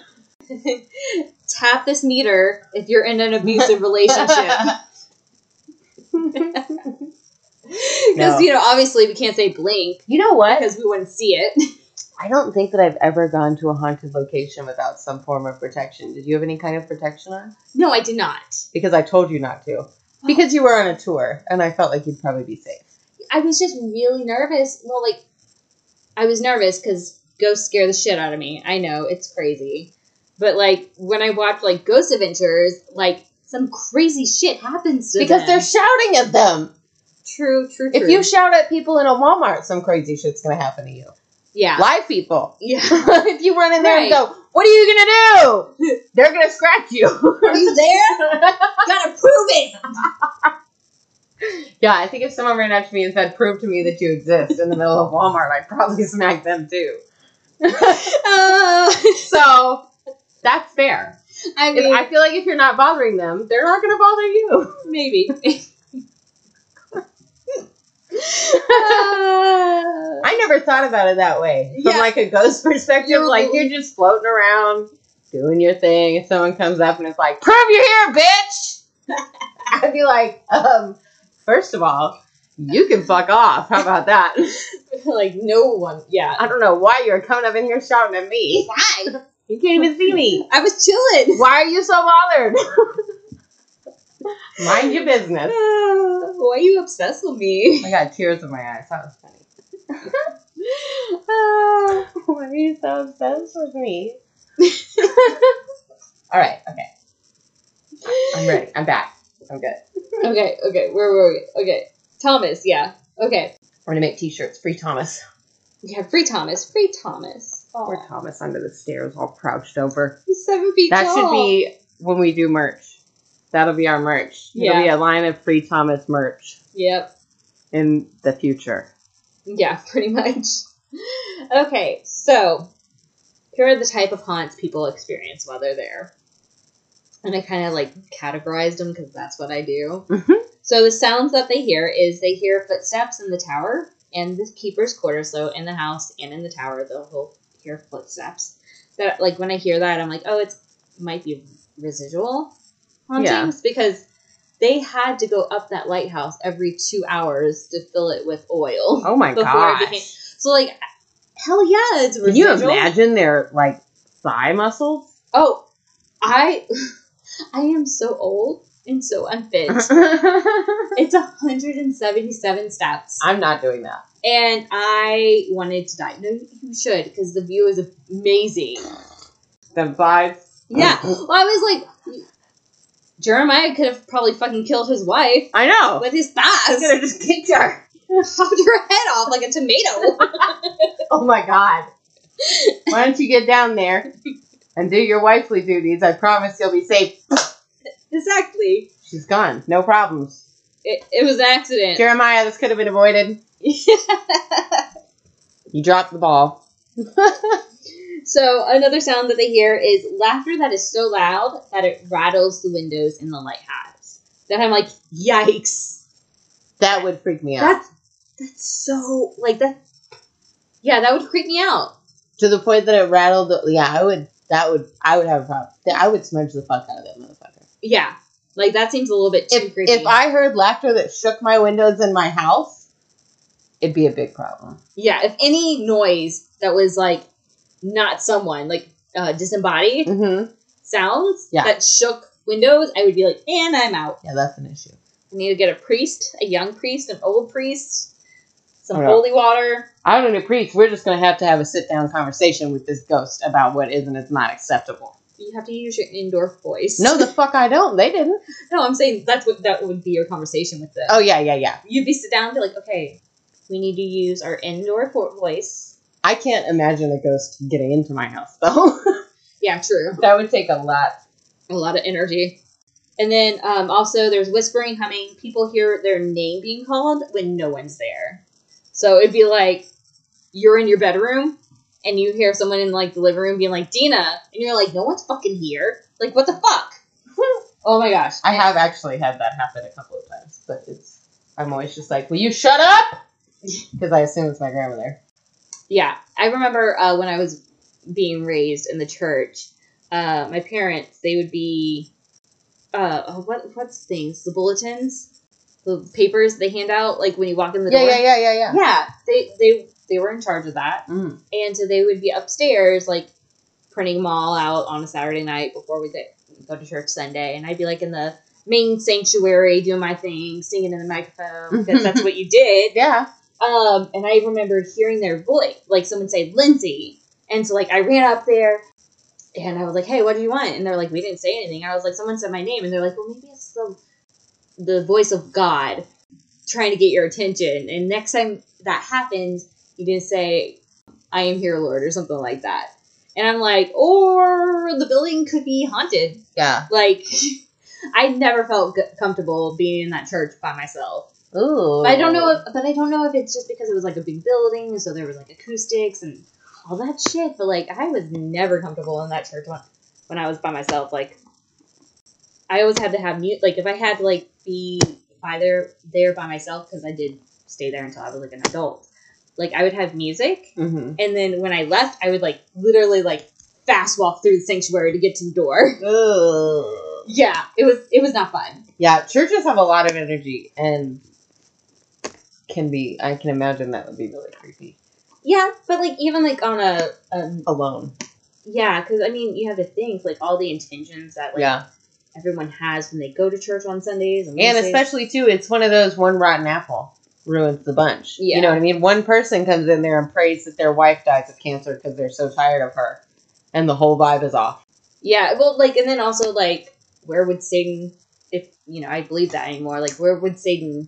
Tap this meter if you're in an abusive relationship. Because No. you know, obviously, we can't say blink You know what? because we wouldn't see it. I don't think that I've ever gone to a haunted location without some form of protection. Did you have any kind of protection on? No, I did not. Because I told you not to. Because you were on a tour, and I felt like you'd probably be safe. I was just really nervous. Well, like, I was nervous because ghosts scare the shit out of me. I know it's crazy, but like when I watch like Ghost Adventures, like some crazy shit happens to Because them. they're shouting at them. True, true, true. If you shout at people in a Walmart, some crazy shit's gonna happen to you. yeah, Live people. yeah, if you run in there and go, "What are you gonna do?" They're gonna scratch you. are you there? Gotta prove it. yeah, I think if someone ran up to me and said, "Prove to me that you exist," in the middle of Walmart, I'd probably smack them too. Uh, so that's fair. I If- mean, I feel like if you're not bothering them, they're not gonna bother you. maybe. I never thought about it that way. From Yeah. like a ghost perspective, You're- like you're just floating around, doing your thing, and someone comes up and is like, "Prove you're here, bitch!" I'd be like, um, first of all, you can fuck off. How about that? like no one. Yeah. I don't know why you're coming up in here shouting at me. Why? You can't even see me. I was chilling. Why are you so bothered? Mind your business. Why are you obsessed with me? I got tears in my eyes. That was funny. Ah. Why are you so obsessed with me? All right, okay. I'm ready. I'm back. I'm good. okay, okay, where were we? Okay, Thomas, yeah. Okay, We're gonna make t-shirts. Free Thomas. yeah, free Thomas, free Thomas. Poor Oh, Thomas under the stairs, all crouched over. he's seven feet That tall. should be when we do merch. That'll be our merch. It'll Yeah. be a line of Free Thomas merch Yep. in the future. Yeah, pretty much. Okay, so here are the type of haunts people experience while they're there. And I kind of like categorized them because that's what I do. Mhm. So the sounds that they hear is they hear footsteps in the tower and the keeper's quarters. So in the house and in the tower, they'll hear footsteps. That like when I hear that, I'm like, oh, it's might be residual hauntings because they had to go up that lighthouse every two hours to fill it with oil. Oh my gosh. became- So like, hell yeah, it's Can you imagine their like thigh muscles? Oh, I, I am so old and so unfit. It's 177 steps, I'm not doing that. and I wanted to die. No, you should because the view is amazing. The vibes. Yeah, well, I was like, Jeremiah could have probably fucking killed his wife I know. with his thighs. could have just kicked her. Chopped her head off like a tomato. Oh my god. Why don't you get down there and do your wifely duties? I promise you'll be safe. exactly. She's gone. No problems. It, it was an accident. Jeremiah, this could have been avoided. You dropped the ball. So another sound that they hear is laughter that is so loud that it rattles the windows in the lighthouse. Then I'm like, yikes! That would freak me out. That's that's so like that. Yeah, that would creep me out. to the point that it rattled. The, yeah, I would. That would. I would have a problem. I would smudge the fuck out of that motherfucker. Yeah, like that seems a little bit too If creepy. if I heard laughter that shook my windows in my house, it'd be a big problem. yeah, if any noise that was like not someone like uh, disembodied Mm-hmm. sounds Yeah. that shook windows, I would be like, and I'm out. Yeah, that's an issue. I need to get a priest, a young priest, an old priest, some Oh, holy water. I don't need a priest. We're just gonna have to have a sit down conversation with this ghost about what is and is not acceptable. You have to use your indoor voice. No, the fuck I don't. They didn't. no, I'm saying that's what that would be your conversation with them. Oh yeah, yeah, yeah. You'd be sit down and be like, okay, we need to use our indoor voice. I can't imagine a ghost getting into my house though. Yeah, true. that would take a lot. A lot of energy. And then um, also there's whispering, humming. People hear their name being called when no one's there. So it'd be like you're in your bedroom and you hear someone in like the living room being like Denah, and you're like, no one's fucking here. Like what the fuck? oh my gosh. I have actually had that happen a couple of times, but it's I'm always just like, will you shut up? Because I assume it's my grandmother. Yeah, I remember uh, when I was being raised in the church. Uh, my parents, they would be, uh, oh, what what's things? The bulletins, the papers they hand out like when you walk in the Yeah, door. yeah, yeah, yeah, yeah. Yeah, they they they were in charge of that, Mm. and so they would be upstairs like printing them all out on a Saturday night before we go to church Sunday, and I'd be like in the main sanctuary doing my thing, singing in the microphone because that's what you did. Yeah. Um, and I remember hearing their voice, like someone say Lindsey, and so like I ran up there. And I was like, "Hey, what do you want?" And they're like, "We didn't say anything." I was like, "Someone said my name," and they're like, "Well, maybe it's the the voice of God trying to get your attention." And next time that happens, you didn't say, "I am here, Lord," or something like that. And I'm like, or the building could be haunted. Yeah. Like, I never felt comfortable being in that church by myself. Ooh. But I don't know, if, but I don't know if it's just because it was like a big building, so there was like acoustics and all that shit. But like, I was never comfortable in that church when when I was by myself. Like, I always had to have mute. Like, if I had to like be by there there by myself because I did stay there until I was like an adult. Like, I would have music, Mm-hmm. and then when I left, I would like literally like fast walk through the sanctuary to get to the door. Ooh. Yeah, it was it was not fun. Yeah, churches have a lot of energy and can be. I can imagine that would be really creepy. Yeah, but like even like on a, a Alone. Yeah, because I mean, you have to think like all the intentions that like yeah. everyone has when they go to church on Sundays, and, And Wednesdays. especially too, it's one of those one rotten apple ruins the bunch. Yeah. You know what I mean? One person comes in there and prays that their wife dies of cancer because they're so tired of her, and the whole vibe is off. yeah, well, like and then also like where would Satan, if you know, I believe that anymore. Like where would Satan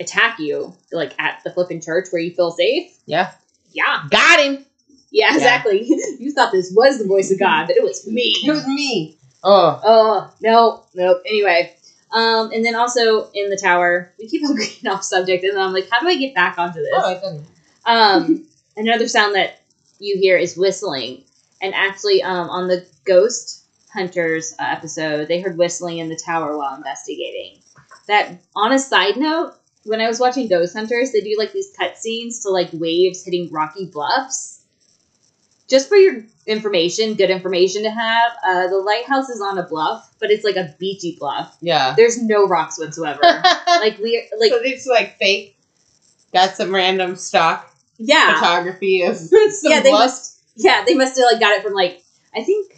attack you? Like at the flipping church where you feel safe? Yeah. Yeah, Got him. yeah, exactly. you thought this was the voice of God, but it was me. It was me. Oh. Oh no, nope. Anyway, um, and then also in the tower, we keep on getting off subject, and then I'm like, how do I get back onto this? Oh, I didn't. Um, another sound that you hear is whistling. And actually, um, on the Ghost Hunters uh, episode, they heard whistling in the tower while investigating. That, on a side note, when I was watching Ghost Hunters, they do like these cutscenes to like waves hitting rocky bluffs. Just for your information, good information to have, uh, the lighthouse is on a bluff, but it's like a beachy bluff. Yeah. There's no rocks whatsoever. like we like so it's like fake. Got some random stock yeah. photography of some yeah, they bluff. must. Yeah, they must have like got it from like I think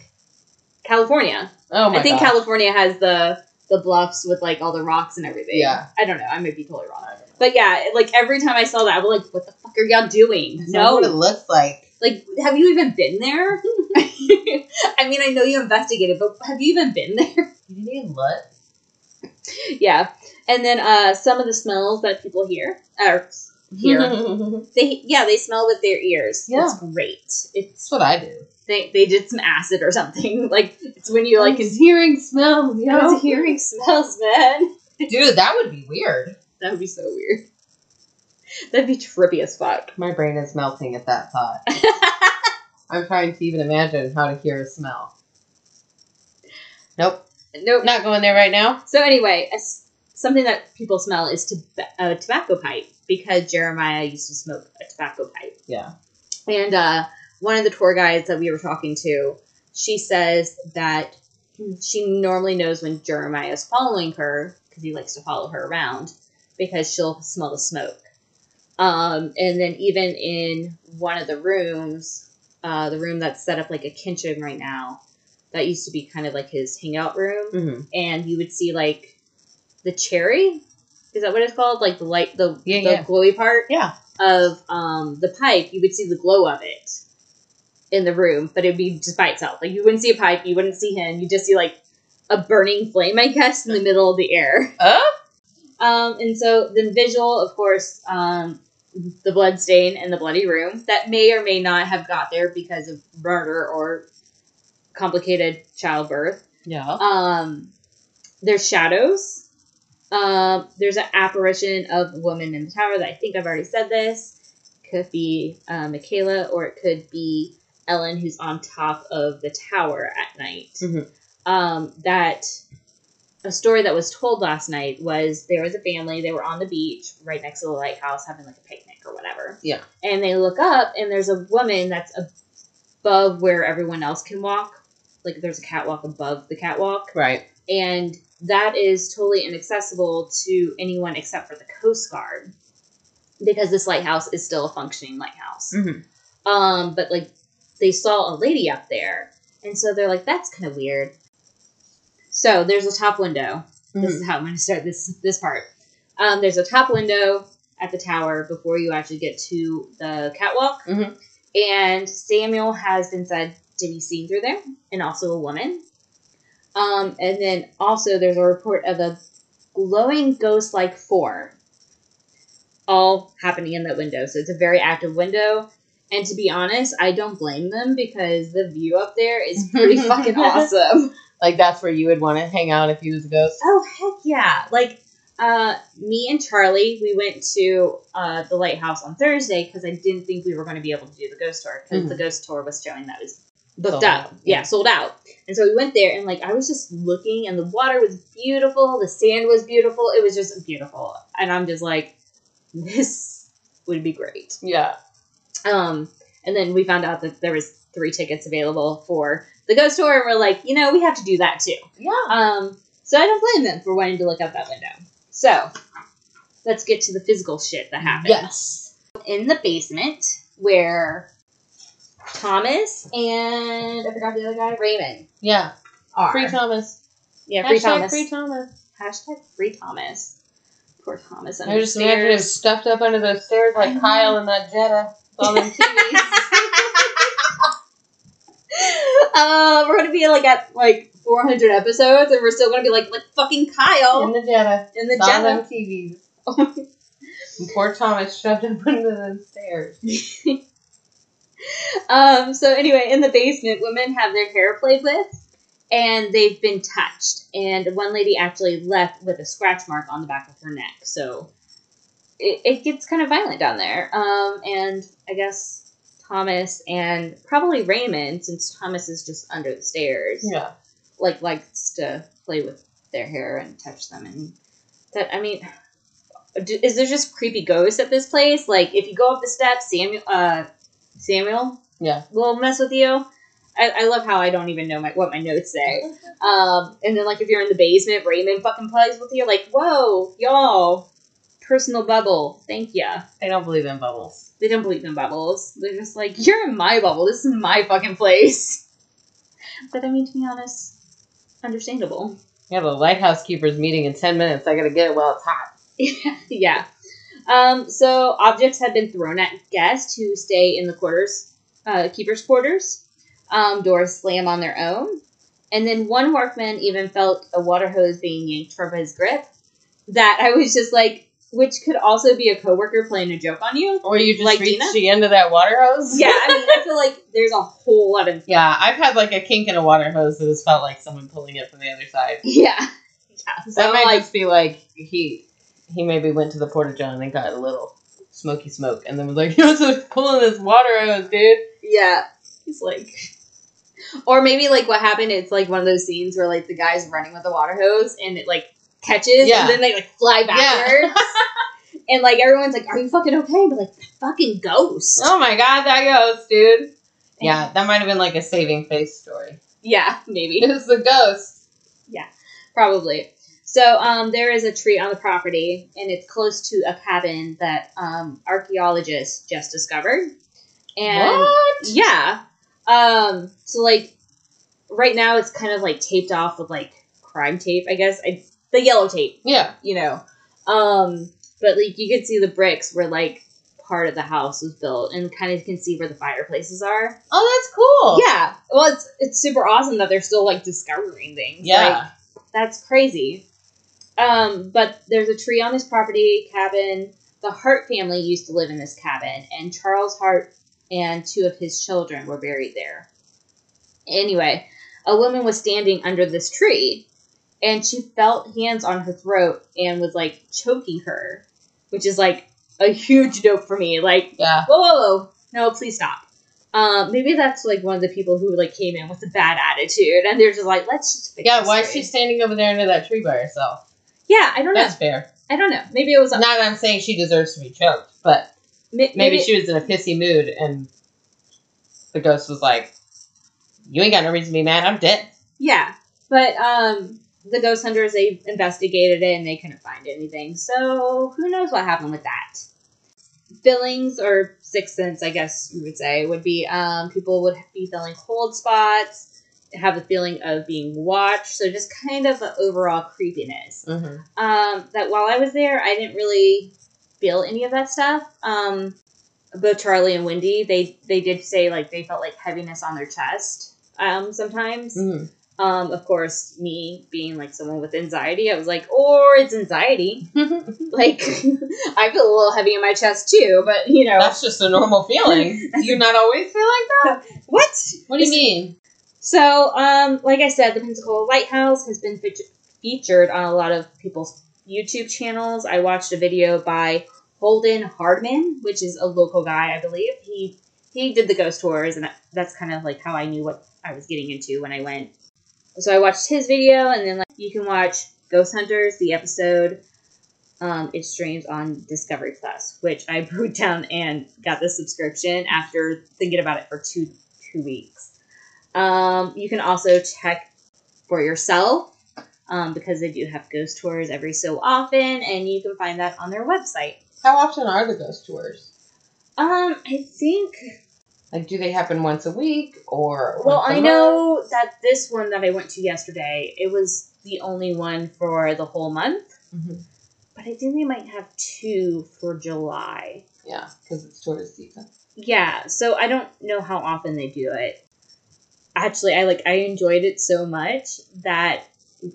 California. Oh my I think. California has the the bluffs with like all the rocks and everything. Yeah. I don't know. I might be totally wrong. But yeah, like every time I saw that, I was like, "What the fuck are y'all doing?" That's not what it looks like. like, have you even been there? I mean, I know you investigated, but have you even been there? You need what? yeah, and then uh, some of the smells that people hear or hear, they yeah, they smell with their ears. Yeah. it's great. It's That's what I do. they they did some acid or something. Like it's when you like I can was hearing smells, you know? hearing smells, man. Dude, that would be weird. That would be so weird. That'd be trippy as fuck. My brain is melting at that thought. I'm trying to even imagine how to hear a smell. Nope. nope. Not going there right now. So anyway, something that people smell is to, a tobacco pipe because Jeremiah used to smoke a tobacco pipe. Yeah. And uh, one of the tour guides that we were talking to, she says that she normally knows when Jeremiah is following her because he likes to follow her around because she'll smell the smoke. Um, and then even in one of the rooms, uh, the room that's set up like a kitchen right now, that used to be kind of like his hangout room, Mm-hmm. and you would see like the cherry. Is that what it's called? Like the light, the Yeah, the yeah. glowy part Yeah. of um, the pipe, you would see the glow of it in the room, but it'd be just by itself. Like you wouldn't see a pipe, you wouldn't see him, you just see like a burning flame, I guess, in the middle of the air. Oh? Um, and so the visual, of course, um, the blood stain in the bloody room that may or may not have got there because of murder or complicated childbirth. Yeah. Um, there's shadows. Um, there's an apparition of a woman in the tower that I think I've already said this. Could be uh, Michaela or it could be Ellen who's on top of the tower at night. Mhm. Um, that a story that was told last night was there was a family, they were on the beach right next to the lighthouse having like a picnic or whatever. Yeah. And they look up and there's a woman that's above where everyone else can walk. Like there's a catwalk above the catwalk Right. and that is totally inaccessible to anyone except for the Coast Guard because this lighthouse is still a functioning lighthouse. Mhm. Um, but like they saw a lady up there, and so they're like, "That's kind of weird." So there's a top window. This is how I'm going to start this this part. Um, there's a top window at the tower before you actually get to the catwalk, Mhm. and Samuel has been said to be seen through there, and also a woman. Um, and then also there's a report of a glowing ghost-like form, all happening in that window. So it's a very active window. And to be honest, I don't blame them because the view up there is pretty fucking awesome. Like that's where you would want to hang out if you was a ghost. Oh heck yeah! Like uh, me and Charlie, we went to uh, the lighthouse on Thursday because I didn't think we were going to be able to do the ghost tour because Mhm. the ghost tour was showing that it was booked Sold up. out. Yeah, sold out. And so we went there and like I was just looking and the water was beautiful, the sand was beautiful. It was just beautiful, and I'm just like, this would be great. Yeah. Um, and then we found out that there was three tickets available for the ghost tour, and we're like, you know, we have to do that too. Yeah. Um, so I don't blame them for wanting to look out that window. So let's get to the physical shit that happened. Yes. In the basement where Thomas and I forgot the other guy, Raymond, Yeah. are. Free Thomas. yeah, free Hashtag Thomas. Free Thomas. Hashtag free Thomas. Poor Thomas. I just imagine him stuffed up under those stairs like. Kyle in that Jetta. All them TVs. uh, we're gonna be like at like 400 episodes, and we're still gonna be like like fucking Kyle in the Jetta. in the It's on them Jetta. TVs. And poor Thomas shoved up under those stairs. Um, so anyway, in the basement, women have their hair played with, and they've been touched. And one lady actually left with a scratch mark on the back of her neck. So it, it gets kind of violent down there. Um, and I guess Thomas and probably Raymond, since Thomas is just under the stairs, Yeah. like likes to play with their hair and touch them. And that I mean. Is there just creepy ghosts at this place? Like, if you go up the steps, Samuel, uh, Samuel, Yeah. will mess with you. I, I love how I don't even know my, what my notes say. Um, and then like if you're in the basement, Raymond fucking plays with you. Like, whoa, y'all, personal bubble. Thank ya. They don't believe in bubbles. They don't believe in bubbles. They're just like, you're in my bubble. This is my fucking place. But I mean, to be honest, understandable. Yeah, the lighthouse keeper's meeting in 10 minutes. I gotta get it while it's hot. yeah. Um, so objects have been thrown at guests who stay in the quarters, uh, keepers' quarters. Um, doors slam on their own, and then one workman even felt a water hose being yanked from his grip. That I was just like, which could also be a coworker playing a joke on you. Or you just Like reach Denah? the end of that water hose? Yeah, I mean, I feel like there's a whole lot of Yeah, I've had like a kink in a water hose that has felt like someone pulling it from the other side. yeah, yeah. So That might like, just be like he he maybe went to the porta john and got a little smoky smoke and then was like, You're just pulling this water hose, dude. Yeah. He's like Or maybe like what happened, it's like one of those scenes where like the guy's running with the water hose and it like catches Yeah. and then they like fly backwards. and like everyone's like, Are you fucking okay? But like fucking ghost. oh my god, that ghost, dude. Yeah, that might have been like a saving face story. Yeah, maybe. It's the ghost. Yeah, probably. So um, there is a tree on the property, and it's close to a cabin that um, archaeologists just discovered. And what? yeah, um, so like right now it's kind of like taped off with like crime tape, I guess. I, the yellow tape, Yeah. you know. Um, but like you could see the bricks where like part of the house was built, and kind of can see where the fireplaces are. Oh, that's cool. Yeah, well, it's it's super awesome that they're still like discovering things. Yeah. Like, that's crazy. Um, but there's a tree on this property cabin. The Hart family used to live in this cabin, and Charles Hart and two of his children were buried there. Anyway, a woman was standing under this tree, and she felt hands on her throat and was like choking her, which is like a huge note for me. Like, yeah. whoa, whoa, whoa, no, please stop. Um, maybe that's like one of the people who like came in with a bad attitude, and they're just like, let's just fix Yeah, why is she standing over there under that tree by herself? Yeah, I don't know. That's fair. I don't know. Maybe it was. Not that I'm saying she deserves to be choked, but maybe, maybe she was in a pissy mood and the ghost was like, You ain't got no reason to be mad, I'm dead. Yeah, but um, the ghost hunters they investigated it and they couldn't find anything. So who knows what happened with that? Feelings or sixth sense, I guess you would say, would be um, people would be feeling cold spots, have a feeling of being watched. So just kind of an overall creepiness. hmm Um, that while I was there, I didn't really feel any of that stuff. Um, both Charlie and Wendy, they they did say like they felt like heaviness on their chest. Um, sometimes. hmm Um, of course, me being like someone with anxiety, I was like, or it's anxiety. Like, I feel a little heavy in my chest too, but you know, That's just a normal feeling. You not always feel like that? what? What do you mean? So, um, like I said, the Pensacola Lighthouse has been fe- featured on a lot of people's YouTube channels. I watched a video by Holden Hardman, which is a local guy, I believe. He he did the ghost tours, and that's kind of like how I knew what I was getting into when I went. So I watched his video, and then like you can watch Ghost Hunters, the episode. Um, it streams on Discovery Plus, which I wrote down and got the subscription after thinking about it for two two weeks. Um, you can also check for yourself um, because they do have ghost tours every so often, and you can find that on their website. How often are the ghost tours? Um, I think. Like, do they happen once a week or? Well, I month? know that this one that I went to yesterday, it was the only one for the whole month, Mhm. but I think they might have two for July. Yeah, because it's tourist season. Yeah, so I don't know how often they do it. Actually, I like I enjoyed it so much that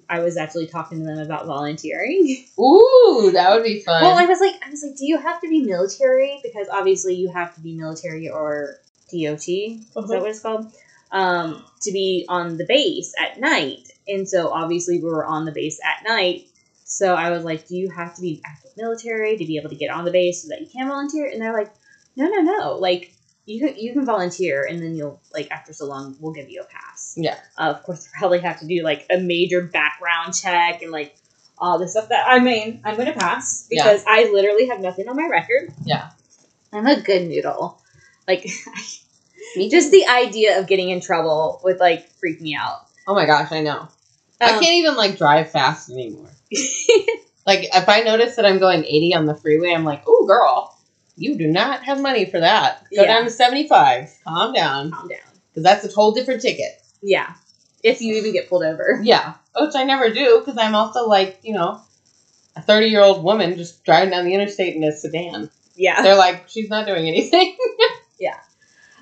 I was actually talking to them about volunteering. Ooh, that would be fun. Well, I was like, I was like, do you have to be military? Because obviously you have to be military or DOT. Is Uh-huh. that what it's called? Um, to be on the base at night. And so obviously we were on the base at night. So I was like, do you have to be active military to be able to get on the base so that you can volunteer? And they're like, no, no, no. Like you can you can volunteer and then you'll like after so long we'll give you a pass. yeah. Uh, of course, I probably have to do like a major background check and like all this stuff that I mean, I'm to pass Yeah. because I literally have nothing on my record. Yeah. I'm a good noodle. Like, Me just the idea of getting in trouble would like freak me out. Oh my gosh, I know. I Um, can't even like drive fast anymore. Like if I notice that I'm going 80 on the freeway, I'm like, "Oh, girl, you do not have money for that. Go Yeah. down to 75. Calm down, Calm down. because that's a whole different ticket." Yeah. If you even get pulled over. Yeah, which I never do, because I'm also like, you know, a 30 year old woman just driving down the interstate in a sedan. Yeah. They're like, she's not doing anything. Yeah.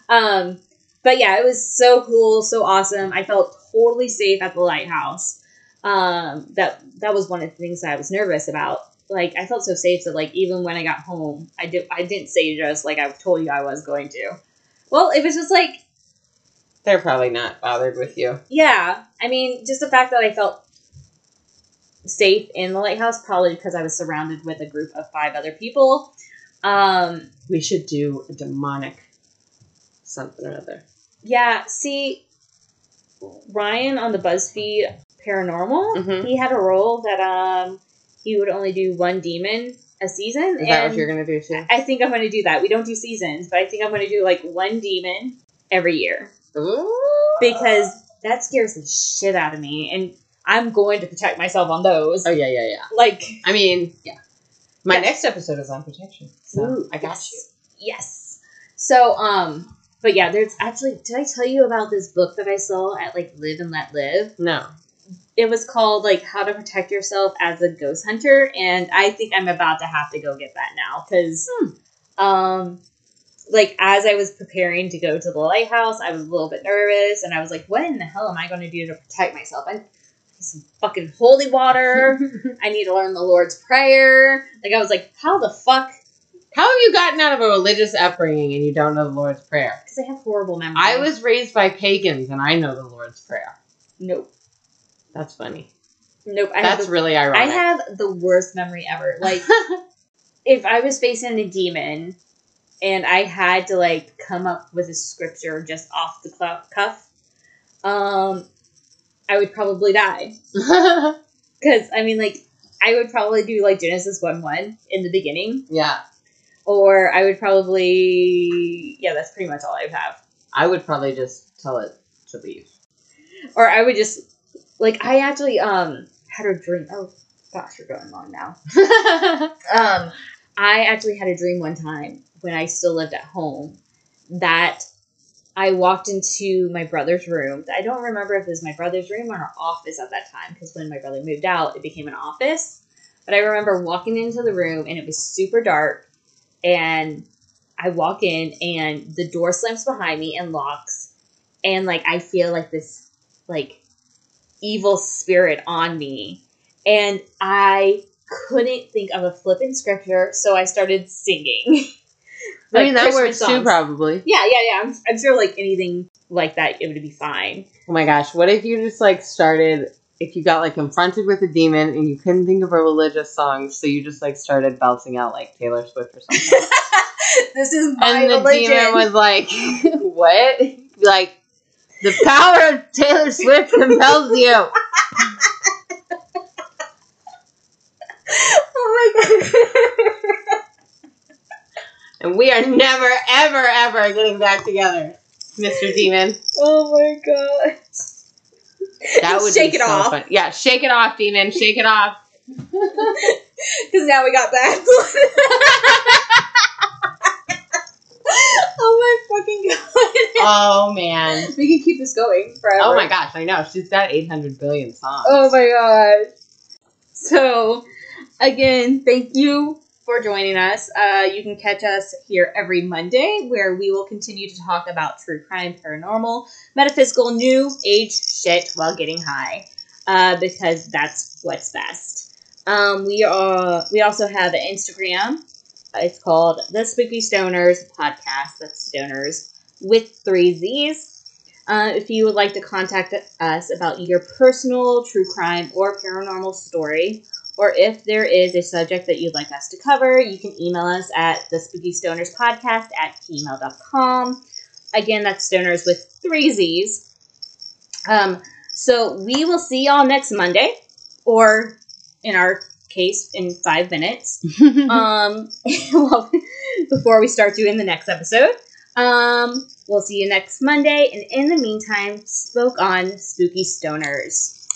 Um, but yeah, it was so cool, so awesome. I felt totally safe at the lighthouse. Um, that that was one of the things that I was nervous about. Like I felt so safe that like even when I got home, I did I didn't say just like I told you I was going to. Well, it was just like They're probably not bothered with you. yeah. I mean, just the fact that I felt safe in the lighthouse, probably because I was surrounded with a group of five other people. Um, We should do a demonic something or other. Yeah, see, Ryan on the BuzzFeed Paranormal, Mhm. he had a role that um he would only do one demon a season. Is that what you're going to do too? I think I'm going to do that. We don't do seasons, but I think I'm going to do like one demon every year because that scares the shit out of me, and I'm going to protect myself on those. Oh, yeah, yeah, yeah. Like, I mean, yeah. My Yeah. next episode is on protection. So ooh, I got yes. you. Yes. So, um, but yeah, there's actually. Did I tell you about this book that I saw at like Live and Let Live? No. It was called like how to protect yourself as a ghost hunter and i think i'm about to have to go get that now because um like as i was preparing to go to the lighthouse i was a little bit nervous and i was like what in the hell am i going to do to protect myself? I need some fucking holy water. I need to learn the lord's prayer. Like i was like how the fuck How have you gotten out of a religious upbringing and you don't know the Lord's Prayer? because i have horrible memory I was raised by pagans and I know the Lord's Prayer. nope That's funny. nope i have That's the, really ironic. i have the worst memory ever like if I was facing a demon and I had to like come up with a scripture just off the cuff, um, I would probably die. Because I mean, like, I would probably do like Genesis one one in the beginning, yeah. or I would probably yeah, that's pretty much all I would have. I would probably just tell it to leave. Or I would just like I actually um had a dream. Oh gosh, we're going long now. Um, I actually had a dream one time when I still lived at home that I walked into my brother's room. I don't remember if it was my brother's room or our office at that time because when my brother moved out, it became an office. But I remember walking into the room and it was super dark. And I walk in and the door slams behind me and locks. And like I feel like this like evil spirit on me. And I couldn't think of a flippant scripture, so I started singing. I mean, that Christmas works too, songs. probably. Yeah, yeah, yeah. I'm, I'm sure like anything like that, it would be fine. Oh my gosh, what if you just like started if you got like confronted with a demon and you couldn't think of a religious song, so you just like started belting out like Taylor Swift or something. this is my and the religion. demon was like, What? Like the power of Taylor Swift compels you. oh my god. And we are never, ever, ever getting back together. Mr. Demon. oh my god. That would shake be it so off. fun. Yeah, shake it off, demon. Shake it off. Because now we got blood. oh my fucking god. Oh man. we can keep this going forever. Oh my gosh, I know. She's got 800 billion songs. Oh my god. So, again, thank you for joining us. Uh, you can catch us here every Monday where we will continue to talk about true crime, paranormal, metaphysical, new age shit while getting high. Uh, because that's what's best. Um, we are we also have an Instagram. It's called the Spooky Stoners Podcast. That's Stoners with three Z's. Uh, if you would like to contact us about your personal true crime or paranormal story, or if there is a subject that you'd like us to cover, you can email us at the spooky stoners podcast at gmail.com. Again, that's stoners with three Z's. Um, so we will see y'all next Monday, or in our case, in five minutes um well, before we start doing the next episode um We'll see you next Monday, and in the meantime, spoke on spooky stoners.